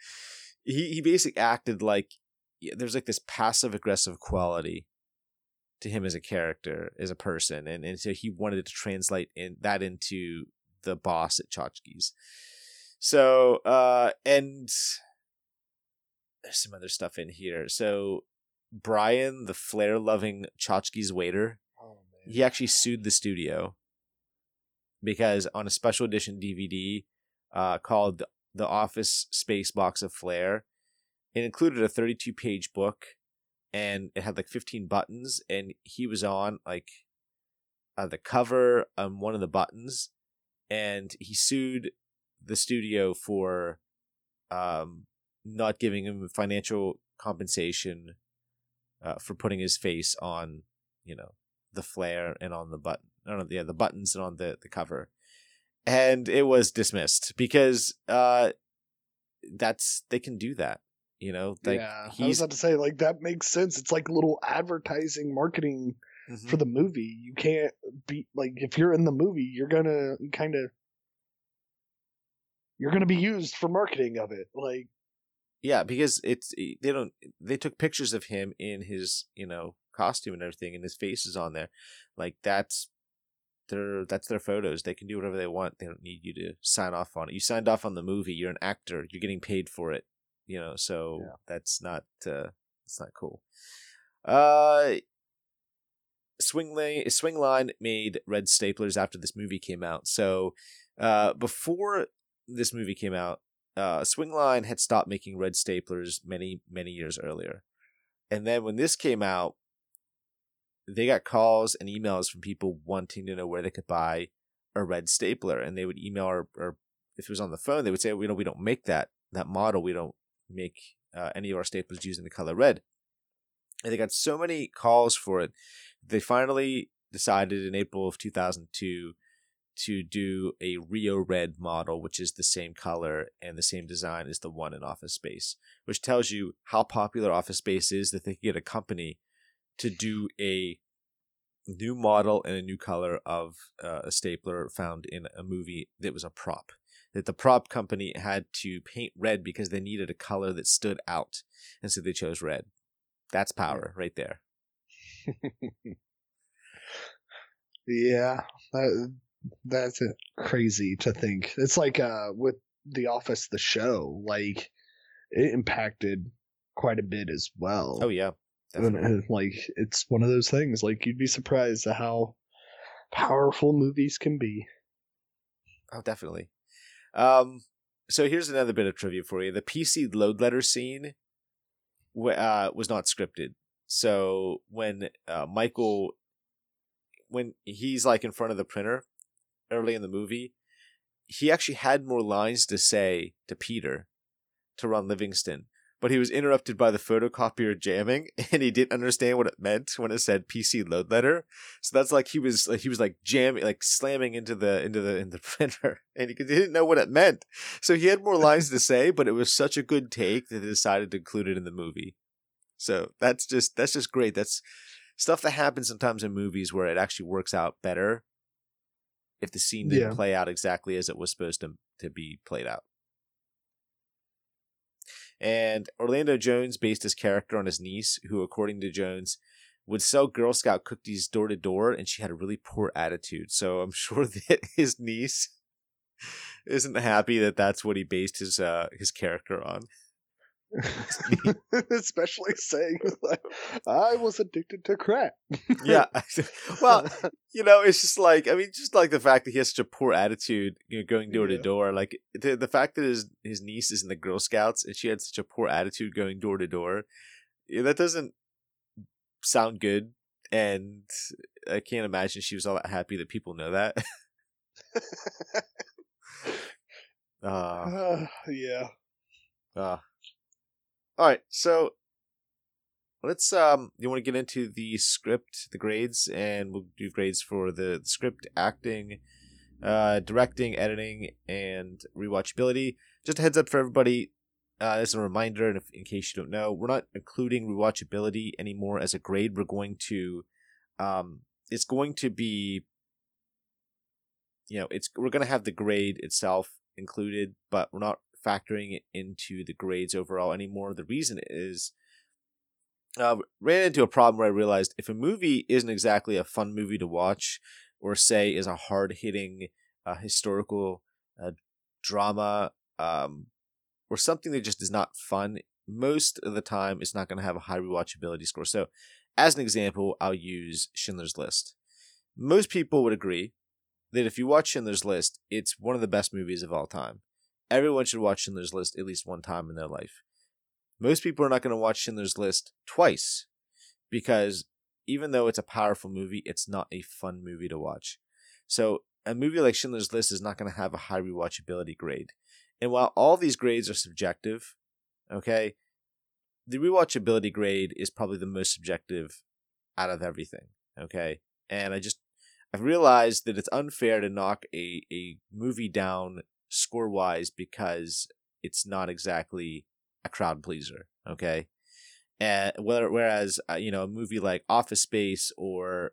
he he basically acted like there's like this passive aggressive quality to him as a character, as a person, and and so he wanted to translate in that into the boss at Chotchkie's. So, uh, and there's some other stuff in here. So, Brian, the flair loving Chotchkie's waiter, he actually sued the studio because on a special edition DVD uh, called The Office Space Box of Flair, it included a 32 page book and it had like 15 buttons, and he was on like uh, the cover on one of the buttons, and he sued the studio for um, not giving him financial compensation uh, for putting his face on, you know, the flair and on the button, on yeah, the buttons and on the the cover, and it was dismissed because uh, that's they can do that, you know, like yeah, I was about to say like that makes sense. It's like little advertising marketing Mhm. for the movie. You can't be like if you're in the movie, you're gonna kind of you're gonna be used for marketing of it. Like Yeah, because it's they don't they took pictures of him in his you know costume and everything, and his face is on there. Like that's their that's their photos. They can do whatever they want. They don't need you to sign off on it. You signed off on the movie. You're an actor. You're getting paid for it. You know, so Yeah. that's not uh, that's not cool. Uh, Swingline, Swing Line made red staplers after this movie came out. So, uh, before this movie came out, uh, Swingline had stopped making red staplers many, many years earlier. And then when this came out, they got calls and emails from people wanting to know where they could buy a red stapler. And they would email or, or if it was on the phone, they would say, "We know we don't make that that model. We don't make uh, any of our staplers using the color red." And they got so many calls for it, they finally decided in April of 2002 to do a Rio Red model, which is the same color and the same design as the one in Office Space, which tells you how popular Office Space is that they can get a company to do a new model and a new color of uh, a stapler found in a movie that was a prop. That the prop company had to paint red because they needed a color that stood out, and so they chose red. That's power right there. yeah, that, that's crazy to think. It's like uh with The Office, the show, like it impacted quite a bit as well. Oh yeah, And, like it's one of those things. Like you'd be surprised at how powerful movies can be. Oh, definitely. Um, so here's another bit of trivia for you: the PC load letter scene, uh, was not scripted. So when uh, Michael, when he's like in front of the printer early in the movie, he actually had more lines to say to Peter, to Ron Livingston, but he was interrupted by the photocopier jamming, and he didn't understand what it meant when it said PC load letter. So that's like he was like he was like jamming, like slamming into the into the in the printer, and he, he didn't know what it meant. So he had more lines to say, but it was such a good take that they decided to include it in the movie. So that's just that's just great. That's stuff that happens sometimes in movies where it actually works out better if the scene didn't Yeah. play out exactly as it was supposed to to be played out. And Orlando Jones based his character on his niece, who, according to Jones, would sell Girl Scout cookies door to door, and she had a really poor attitude. So I'm sure that his niece isn't happy that that's what he based his uh, his character on. Especially saying like, I was addicted to crack. Yeah, well, you know, it's just like I mean, just like the fact that he has such a poor attitude, you know, going door to door. Like the the fact that his his niece is in the Girl Scouts and she had such a poor attitude going door to door, yeah, that doesn't sound good. And I can't imagine she was all that happy that people know that. uh, Uh, yeah. uh. All right, so let's um you want to get into the script, the grades and we'll do grades for the script, acting, uh directing, editing and rewatchability. Just a heads up for everybody, uh as a reminder and if, in case you don't know, we're not including rewatchability anymore as a grade. We're going to um it's going to be you know, it's we're going to have the grade itself included, but we're not factoring it into the grades overall anymore. The reason is uh, ran into a problem where I realized if a movie isn't exactly a fun movie to watch, or say is a hard hitting uh, historical uh, drama, um, or something that just is not fun, most of the time it's not going to have a high rewatchability score. So, as an example, I'll use Schindler's List. Most people would agree that if you watch Schindler's List, it's one of the best movies of all time. Everyone should watch Schindler's List at least one time in their life. Most people are not going to watch Schindler's List twice because even though it's a powerful movie, it's not a fun movie to watch. So, a movie like Schindler's List is not going to have a high rewatchability grade. And while all these grades are subjective, okay, the rewatchability grade is probably the most subjective out of everything, okay? And I just I've realized that it's unfair to knock a, a movie down score wise because it's not exactly a crowd pleaser. Okay, and whereas uh, you know a movie like Office Space or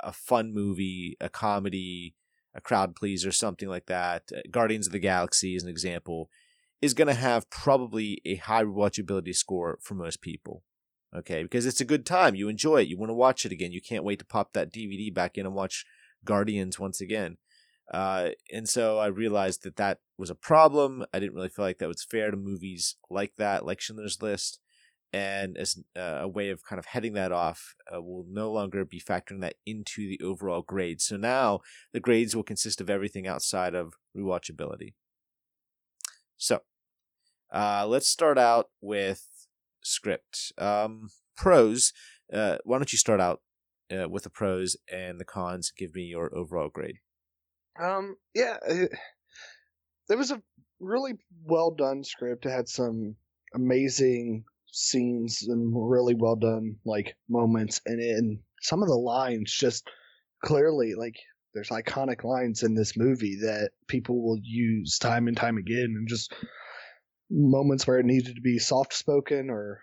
a fun movie, a comedy, a crowd pleaser, something like that, uh, Guardians of the Galaxy is an example, is going to have probably a high watchability score for most people. Okay, because it's a good time. You enjoy it. You want to watch it again. You can't wait to pop that DVD back in and watch Guardians once again. Uh, and so I realized that that was a problem. I didn't really feel like that was fair to movies like that, like Schindler's List. And as uh, a way of kind of heading that off, uh, we'll no longer be factoring that into the overall grade. So now the grades will consist of everything outside of rewatchability. So uh, let's start out with script. Um, pros, uh, why don't you start out uh, with the pros and the cons? Give me your overall grade. Um, yeah, it, it was a really well done script. It had some amazing scenes and really well done like moments, and in some of the lines just clearly like there's iconic lines in this movie that people will use time and time again, and just moments where it needed to be soft spoken or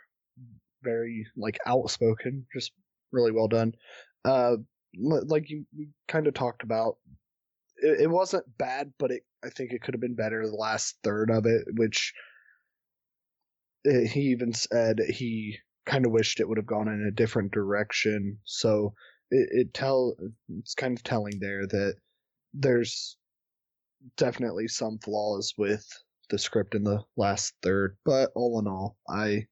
very like outspoken, just really well done. Uh, like you kind of talked about it, it wasn't bad, but it I think it could have been better. The last third of it, which eh, he even said he kind of wished it would have gone in a different direction. So it, it tell it's kind of telling there that there's definitely some flaws with the script in the last third, but all in all, I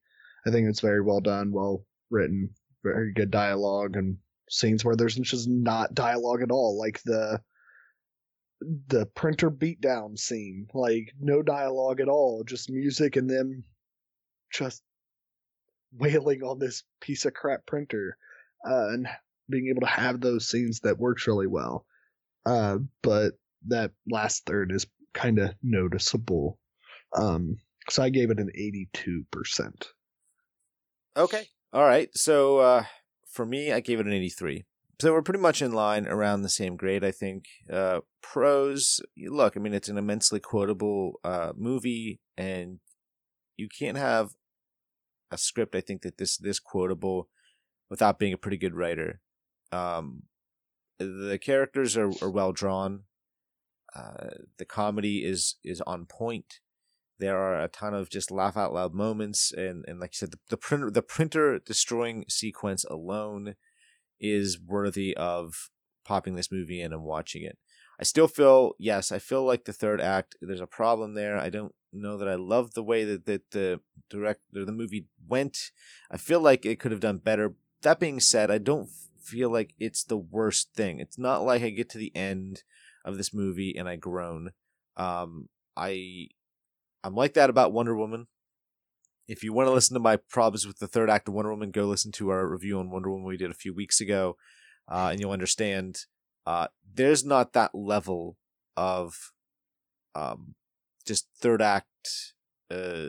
I think it's very well done, well written, very good dialogue and scenes where there's just not dialogue at all, like the the printer beatdown scene. Like no dialogue at all, just music and them just wailing on this piece of crap printer, uh, and being able to have those scenes that works really well. Uh, but that last third is kind of noticeable. Um, so I gave it an eighty-two percent. Okay, all right. So uh, for me, I gave it an eighty-three so we're pretty much in line around the same grade, I think. Uh, pros, look, I mean, it's an immensely quotable uh, movie, and you can't have a script. I think that this this quotable without being a pretty good writer. Um, the characters are, are well drawn. Uh, the comedy is is on point. There are a ton of just laugh out loud moments, and, and like you said, the, the printer the printer destroying sequence alone is worthy of popping this movie in and watching it. I still feel yes, I feel like the third act there's a problem there. I don't know that I love the way that, that the direct the movie went. I feel like it could have done better. That being said, I don't feel like it's the worst thing. It's not like I get to the end of this movie and I groan. Um, I I'm like that about Wonder Woman. If you want to listen to my problems with the third act of Wonder Woman, go listen to our review on Wonder Woman we did a few weeks ago, uh, and you'll understand. Uh, there's not that level of um, just third act. Uh,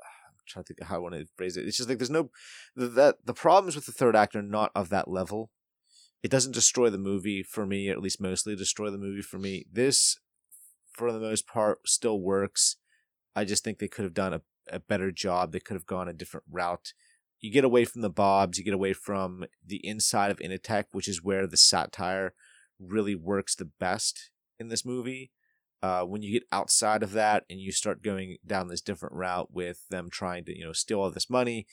I'm trying to think how I want to phrase it. It's just like there's no that the problems with the third act are not of that level. It doesn't destroy the movie for me, or at least mostly destroy the movie for me. This, for the most part, still works. I just think they could have done a a better job. They could have gone a different route. You get away from the bobs, you get away from the inside of Initech, which is where the satire really works the best in this movie. uh, when you get outside of that and you start going down this different route with them trying to you know steal all this money,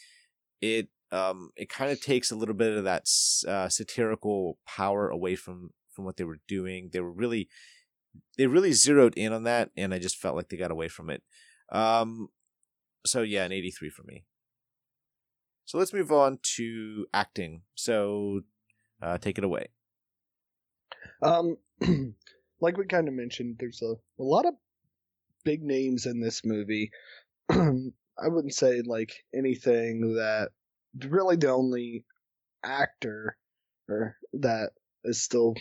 it um it kind of takes a little bit of that uh, satirical power away from from what they were doing. They were really they really zeroed in on that, and I just felt like they got away from it. Um, so yeah, an eighty three for me. So let's move on to acting. So uh, take it away. Um, like we kind of mentioned, there's a, a lot of big names in this movie. I wouldn't say like anything that really the only actor or that is still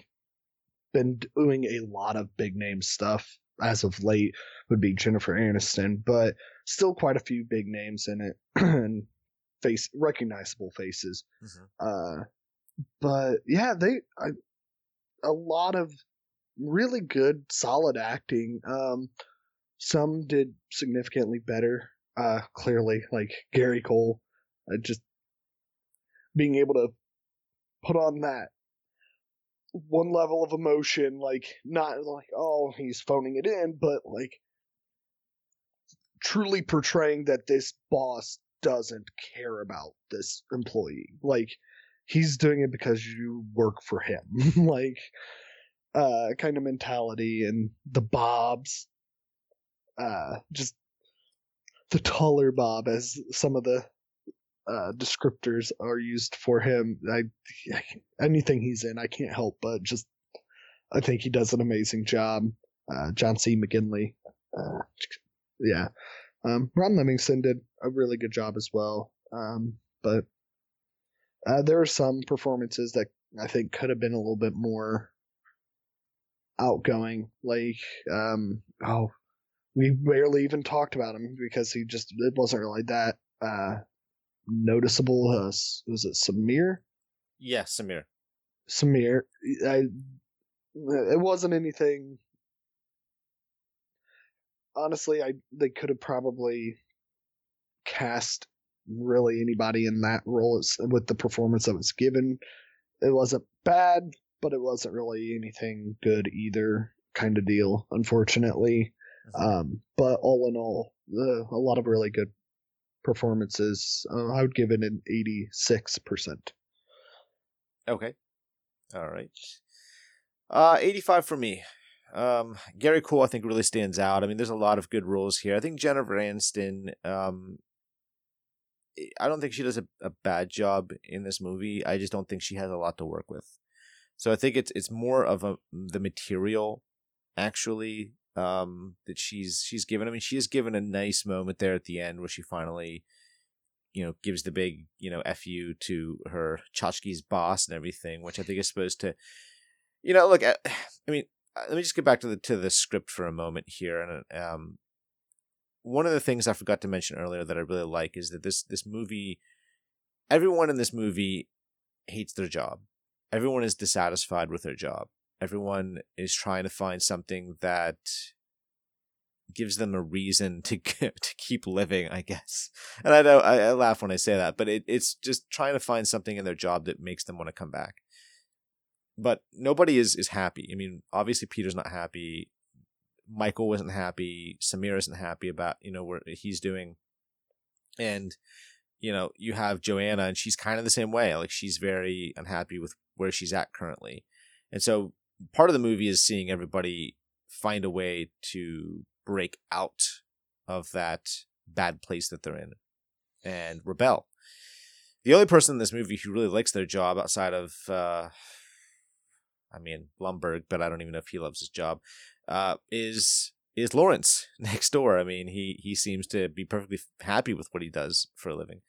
been doing a lot of big name stuff as of late would be Jennifer Aniston, but still quite a few big names in it and face recognizable faces. Mm-hmm. Uh, but yeah, they I, a lot of really good, solid acting. Um, some did significantly better. Uh, clearly, like Gary Cole, uh, just being able to put on that one level of emotion, like not like oh he's phoning it in, but like truly portraying that this boss doesn't care about this employee. Like he's doing it because you work for him. like uh kind of mentality and the bobs uh just the taller bob as some of the uh descriptors are used for him I, I anything he's in i can't help but just i think he does an amazing job uh john c mcginley uh yeah um ron livingston did a really good job as well um but uh, there are some performances that I think could have been a little bit more outgoing. Like, um, oh, we barely even talked about him because he just it wasn't really that uh, noticeable. Uh, was it Samir? Yeah, Samir. Samir. I. It wasn't anything. Honestly, I they could have probably cast really anybody in that role with the performance that was given. It wasn't bad, but it wasn't really anything good either, kind of deal, unfortunately. Um, but all in all, uh, a lot of really good performances. Uh, I would give it an 86%. Okay. All right. Uh, 85 for me. Um, Gary Cole, I think, really stands out. I mean, there's a lot of good roles here. I think Jennifer Aniston um, I don't think she does a, a bad job in this movie. I just don't think she has a lot to work with. So I think it's it's more of a the material actually um, that she's she's given. I mean, she has given a nice moment there at the end where she finally, you know, gives the big you know fu to her Chotchkie's boss and everything, which I think is supposed to, you know, look. I, I mean, let me just get back to the to the script for a moment here, and um, one of the things I forgot to mention earlier that I really like is that this this movie, everyone in this movie hates their job. Everyone is dissatisfied with their job. Everyone is trying to find something that gives them a reason to to keep living, I guess. And I know I, I laugh when I say that, but it, it's just trying to find something in their job that makes them want to come back. But nobody is is happy. I mean, obviously Peter's not happy. Michael wasn't happy. Samir isn't happy about you know what he's doing, and you know you have Joanna, and she's kind of the same way. Like she's very unhappy with where she's at currently, and so part of the movie is seeing everybody find a way to break out of that bad place that they're in and rebel. The only person in this movie who really likes their job outside of, uh, I mean, Lumbergh, but I don't even know if he loves his job, uh, is is Lawrence next door. I mean, he he seems to be perfectly happy with what he does for a living.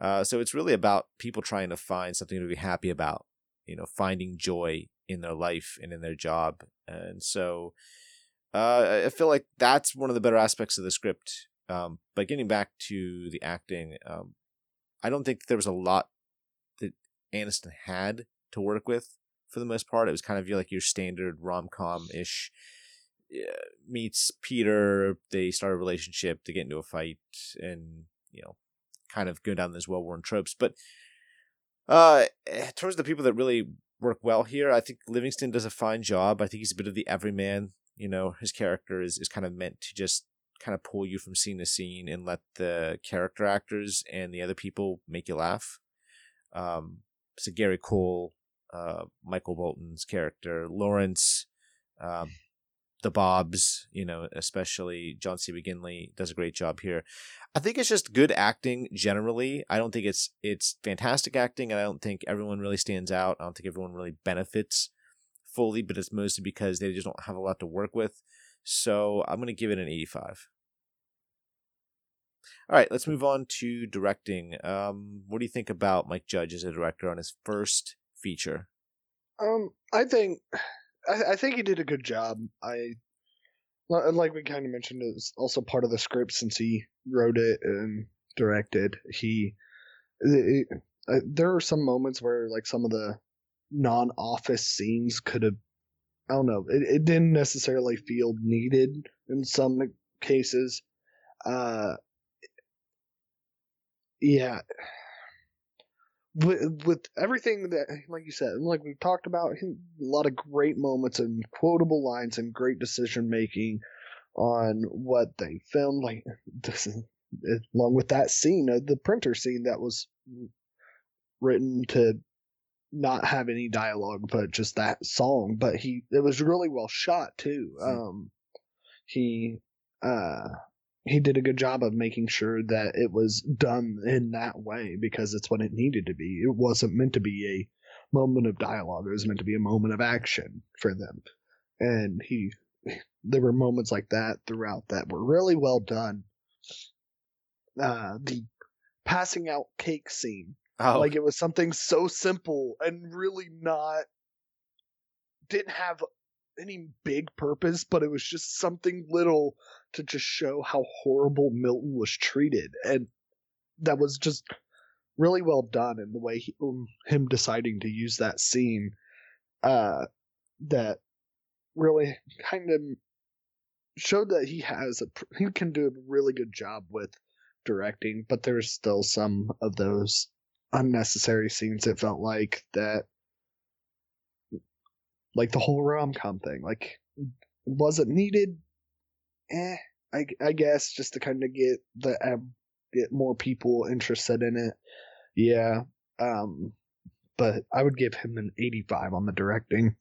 Uh, so it's really about people trying to find something to be happy about. You know, finding joy in their life and in their job. And so uh, I feel like that's one of the better aspects of the script. Um, but getting back to the acting, um, I don't think there was a lot that Aniston had to work with for the most part. It was kind of like your standard rom com ish meets Peter. They start a relationship. They get into a fight, and you know, kind of go down those well worn tropes. But uh, in terms of the people that really work well here, I think Livingston does a fine job. I think he's a bit of the everyman You know, his character is, is kind of meant to just kind of pull you from scene to scene and let the character actors and the other people make you laugh. Um, so Gary Cole, uh, Michael Bolton's character, Lawrence, um, the Bobs, you know, especially John C. McGinley does a great job here. I think it's just good acting generally. I don't think it's it's fantastic acting, and I don't think everyone really stands out. I don't think everyone really benefits fully, but it's mostly because they just don't have a lot to work with. So I'm gonna give it an 85. All right, let's move on to directing. Um, what do you think about Mike Judge as a director on his first feature? Um, I think, I, I think he did a good job. I, like we kind of mentioned, it's also part of the script since he wrote it and directed. He, it, it, uh, there are some moments where like some of the non-office scenes could have, I don't know, it, it didn't necessarily feel needed in some cases. Uh, yeah with, with everything that like you said like we've talked about a lot of great moments and quotable lines and great decision making on what they filmed like this along with that scene uh, the printer scene that was written to not have any dialogue but just that song but he it was really well shot too hmm. um he uh he did a good job of making sure that it was done in that way because it's what it needed to be. It wasn't meant to be a moment of dialogue. It was meant to be a moment of action for them. And he there were moments like that throughout that were really well done. Uh the passing out cake scene. Oh. Like it was something so simple and really not didn't have any big purpose, but it was just something little to just show how horrible Milton was treated, and that was just really well done in the way he, um, him deciding to use that scene. Uh, that really kind of showed that he has a he can do a really good job with directing, but there's still some of those unnecessary scenes. It felt like that like the whole rom com thing. Like, was it needed? Eh, I, I guess just to kind of get the get more people interested in it. Yeah. Um, but I would give him an 85 on the directing.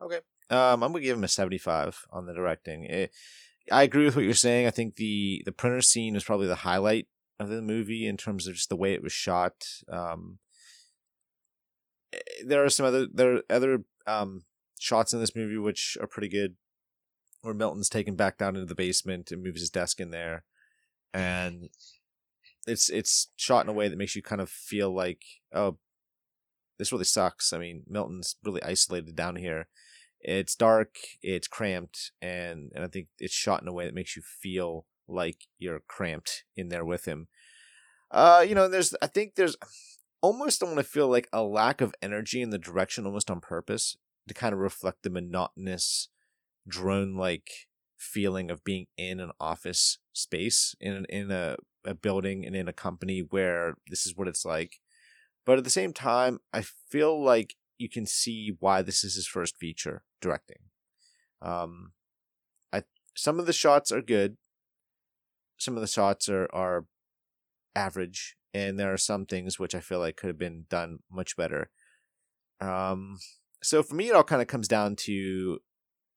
Okay. Um, I'm gonna give him a 75 on the directing. It, I agree with what you're saying. I think the the printer scene is probably the highlight of the movie in terms of just the way it was shot. Um, eh, there are some other there are other um, shots in this movie which are pretty good, where Milton's taken back down into the basement and moves his desk in there, and it's it's shot in a way that makes you kind of feel like oh, this really sucks. I mean, Milton's really isolated down here. It's dark, it's cramped, and and I think it's shot in a way that makes you feel like you're cramped in there with him. Uh, you know, there's I think there's almost I want to feel like a lack of energy in the direction almost on purpose to kind of reflect the monotonous drone like feeling of being in an office space in in a, a building and in a company where this is what it's like. But at the same time i feel like you can see why this is his first feature directing. Um i some of the shots are good. Some of the shots are are average and there are some things which I feel like could have been done much better. Um, so for me, it all kind of comes down to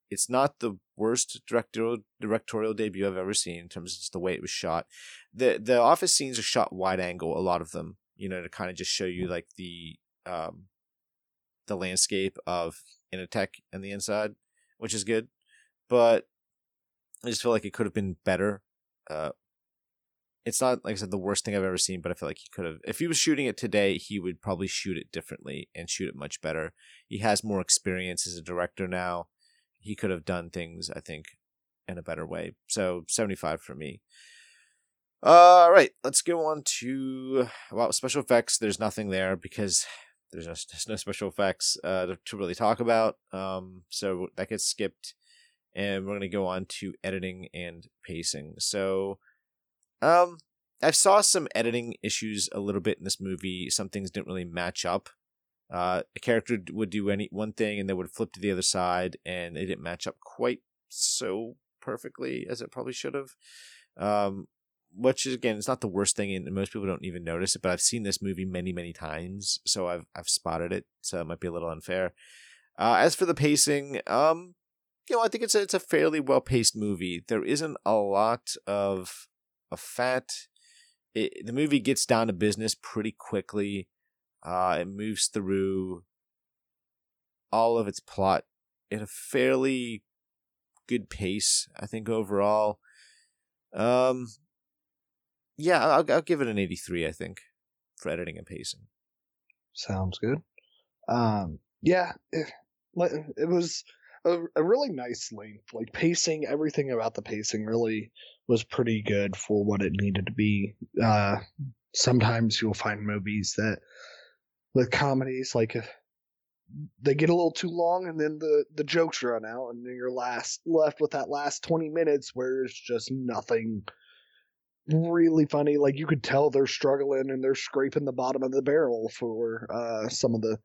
it's not the worst directorial directorial debut I've ever seen in terms of just the way it was shot. the The office scenes are shot wide angle, a lot of them, you know, to kind of just show you like the um, the landscape of Initech and the inside, which is good. But I just feel like it could have been better. Uh, it's not like I said the worst thing I've ever seen, but I feel like he could have. If he was shooting it today, he would probably shoot it differently and shoot it much better. He has more experience as a director now. He could have done things, I think, in a better way. So seventy five for me. All right, let's go on to well special effects. There's nothing there because there's, just, there's no special effects uh, to, to really talk about. Um, so that gets skipped, and we're gonna go on to editing and pacing. So um, I saw some editing issues a little bit in this movie. Some things didn't really match up. Uh, a character would do any one thing and they would flip to the other side, and they didn't match up quite so perfectly as it probably should have. Um, which is again, it's not the worst thing, and most people don't even notice it. But I've seen this movie many, many times, so I've I've spotted it. So it might be a little unfair. Uh, as for the pacing, um, you know, I think it's a, it's a fairly well paced movie. There isn't a lot of of fat. It, the movie gets down to business pretty quickly. Uh, it moves through all of its plot at a fairly good pace, I think overall. Um, yeah, I'll I'll give it an 83. I think for editing and pacing. Sounds good. Um, yeah, it, it was a, a really nice length. Like pacing, everything about the pacing really was pretty good for what it needed to be. Uh, sometimes you'll find movies that with comedies like they get a little too long and then the the jokes run out and then you're last left with that last 20 minutes where it's just nothing really funny. Like you could tell they're struggling and they're scraping the bottom of the barrel for uh, some of the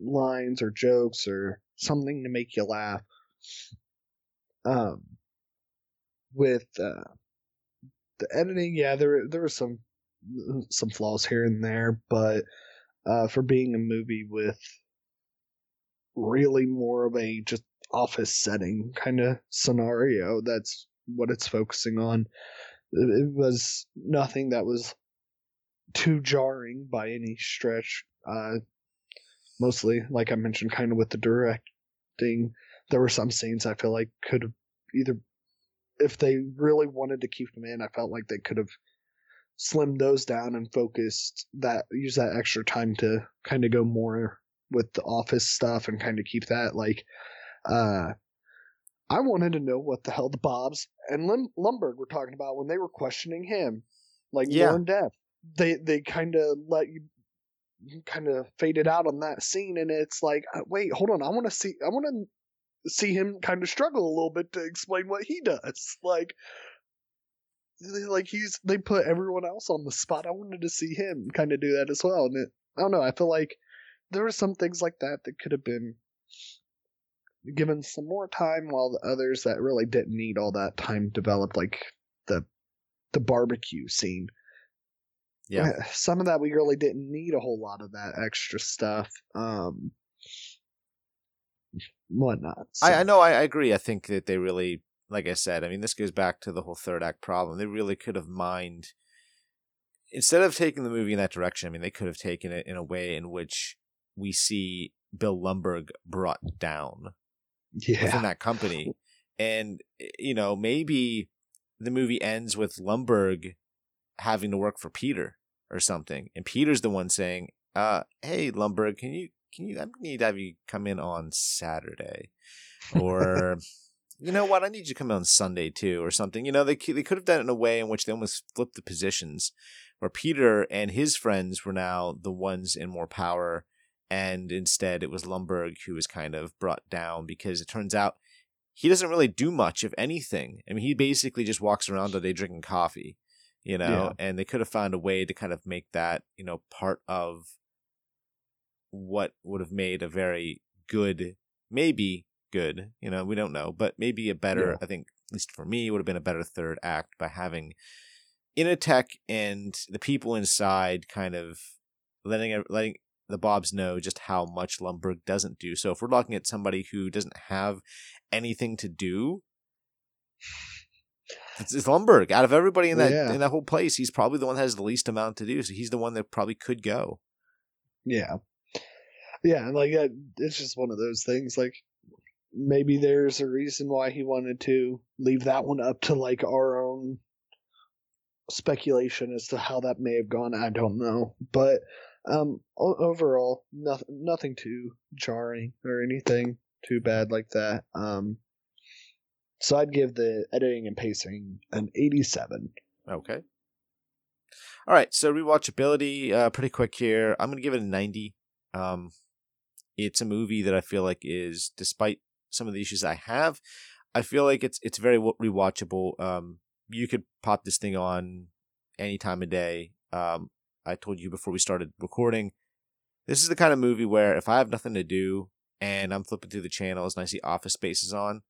lines or jokes or something to make you laugh. Um with uh the editing yeah there there were some some flaws here and there but uh for being a movie with really more of a just office setting kind of scenario. That's what it's focusing on. It was nothing that was too jarring by any stretch. Uh, mostly, like I mentioned, kind of with the directing, there were some scenes I feel like could have either, if they really wanted to keep them in, I felt like they could have slimmed those down and focused that, use that extra time to kind of go more with the office stuff and kind of keep that like uh I wanted to know what the hell the Bobs and Lim- Lumbergh were talking about when they were questioning him, like yeah. more in depth. They they kind of let you kind of faded out on that scene, and it's like, uh, wait, hold on, I want to see, I want to see him kind of struggle a little bit to explain what he does. Like, like he's they put everyone else on the spot. I wanted to see him kind of do that as well, and it, I don't know. I feel like there were some things like that that could have been given some more time, while the others that really didn't need all that time developed, like the the barbecue scene. Yeah, some of that we really didn't need a whole lot of that extra stuff. Um, whatnot. So. I, I know. I, I agree. I think that they really, like I said, I mean, this goes back to the whole third act problem. They really could have mined instead of taking the movie in that direction. I mean, they could have taken it in a way in which we see Bill Lumbergh brought down yeah. within that company. And, you know, maybe the movie ends with Lumbergh having to work for Peter or something. And Peter's the one saying, uh, hey, Lumbergh, can you, can you, I need to have you come in on Saturday. Or, you know what, I need you to come on Sunday too, or something. You know, they, they could have done it in a way in which they almost flipped the positions where Peter and his friends were now the ones in more power and instead it was Lumbergh who was kind of brought down because it turns out he doesn't really do much of anything. I mean, he basically just walks around all day drinking coffee, you know, yeah. and they could have found a way to kind of make that, you know, part of what would have made a very good, maybe good, you know, we don't know, but maybe a better, yeah. I think, at least for me, would have been a better third act by having Initech and the people inside kind of letting letting the Bobs know just how much Lumbergh doesn't do. So if we're looking at somebody who doesn't have anything to do, it's, it's Lumbergh. Out of everybody in that yeah. in that whole place, he's probably the one that has the least amount to do. So he's the one that probably could go. Yeah, yeah, and like it's just one of those things. Like maybe there's a reason why he wanted to leave that one up to like our own speculation as to how that may have gone. I don't know, but um, overall, nothing, nothing too jarring or anything too bad like that. Um, so I'd give the editing and pacing an 87. Okay. All right, so rewatchability, uh, pretty quick here. I'm gonna give it a 90. Um, it's a movie that I feel like is, despite some of the issues I have, I feel like it's it's very rewatchable. Um, you could pop this thing on any time of day. Um, I told you before we started recording, this is the kind of movie where if I have nothing to do and I'm flipping through the channels and I see Office Space is on,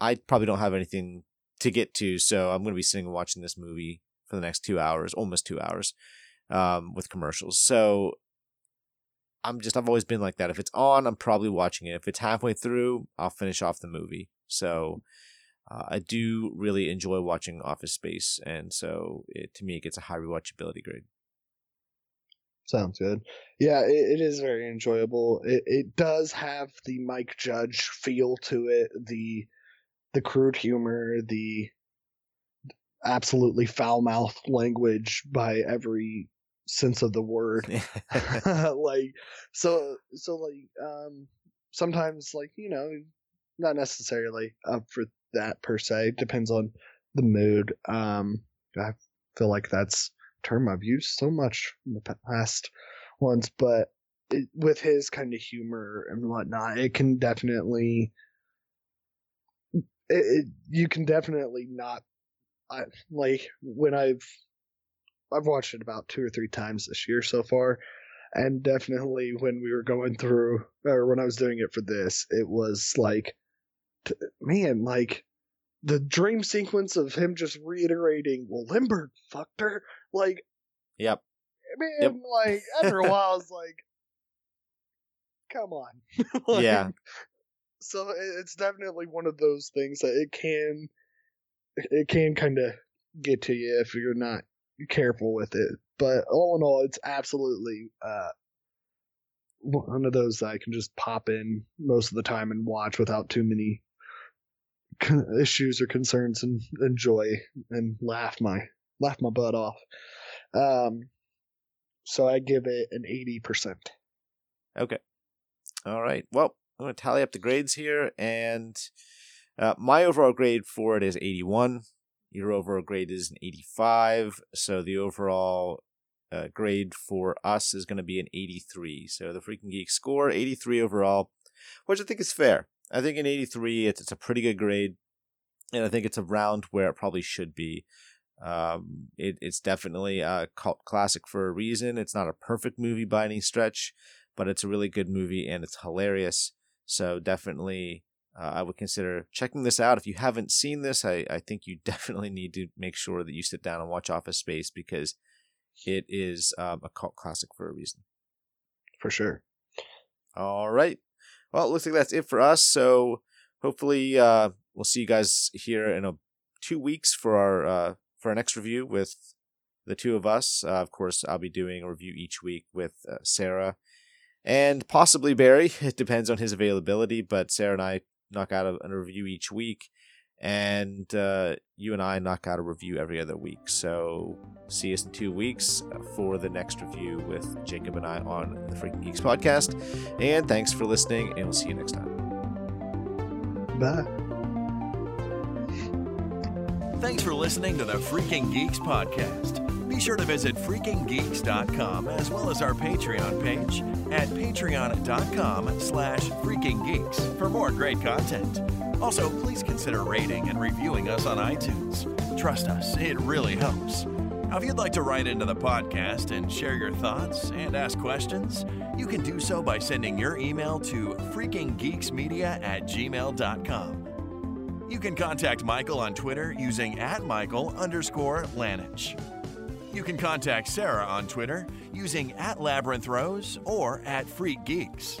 I probably don't have anything to get to, so I'm going to be sitting and watching this movie for the next two hours, almost two hours, um, with commercials. So I'm just I've always been like that. If it's on, I'm probably watching it. If it's halfway through, I'll finish off the movie. So uh, I do really enjoy watching Office Space, and so it, to me, it gets a high rewatchability grade. Sounds good. Yeah, it, it is very enjoyable. It it does have the Mike Judge feel to it, the the crude humor, the absolutely foul mouthed language by every sense of the word. like so so like um sometimes like, you know, not necessarily up for that per se. Depends on the mood. Um I feel like that's term I've used so much in the past ones, but it, with his kind of humor and whatnot, it can definitely, it, it you can definitely not, I like when I've, I've watched it about two or three times this year so far, and definitely when we were going through, or when I was doing it for this, it was like, man, like the dream sequence of him just reiterating, "Well, Lumbergh fucked her," like, yep, man, yep. like after a while, I was like, "Come on," like, yeah. So it's definitely one of those things that it can, it can kind of get to you if you're not careful with it. But all in all, it's absolutely uh, one of those I can just pop in most of the time and watch without too many issues or concerns and enjoy and laugh my laugh my butt off. Um, so I give it an eighty percent. Okay. All right. Well, I'm going to tally up the grades here, and uh, my overall grade for it is eighty-one. Your overall grade is an eighty-five. So the overall uh, grade for us is going to be an eighty-three. So the Freaking Geek score eighty-three overall, which I think is fair. I think in 83, it's, it's a pretty good grade. And I think it's around where it probably should be. Um, it, it's definitely a cult classic for a reason. It's not a perfect movie by any stretch, but it's a really good movie and it's hilarious. So definitely, uh, I would consider checking this out. If you haven't seen this, I, I think you definitely need to make sure that you sit down and watch Office Space because it is um, a cult classic for a reason. For sure. All right. Well, it looks like that's it for us. So hopefully, uh, we'll see you guys here in a two weeks for our uh, for our next review with the two of us. Uh, of course, I'll be doing a review each week with uh, Sarah and possibly Barry. It depends on his availability, but Sarah and I knock out a, a review each week and uh, you and I knock out a review every other week. So see us in two weeks for the next review with Jacob and I on the Freaking Geeks podcast. And thanks for listening, and we'll see you next time. Bye. Thanks for listening to the Freaking Geeks podcast. Be sure to visit freakinggeeks.com as well as our Patreon page at patreon.com slash freakinggeeks for more great content. Also, please consider rating and reviewing us on iTunes. Trust us, it really helps. Now, if you'd like to write into the podcast and share your thoughts and ask questions, you can do so by sending your email to freakinggeeksmedia at gmail.com. You can contact Michael on Twitter using at Michael underscore Lanich. You can contact Sarah on Twitter using at Labyrinth Rose or at Freak Geeks.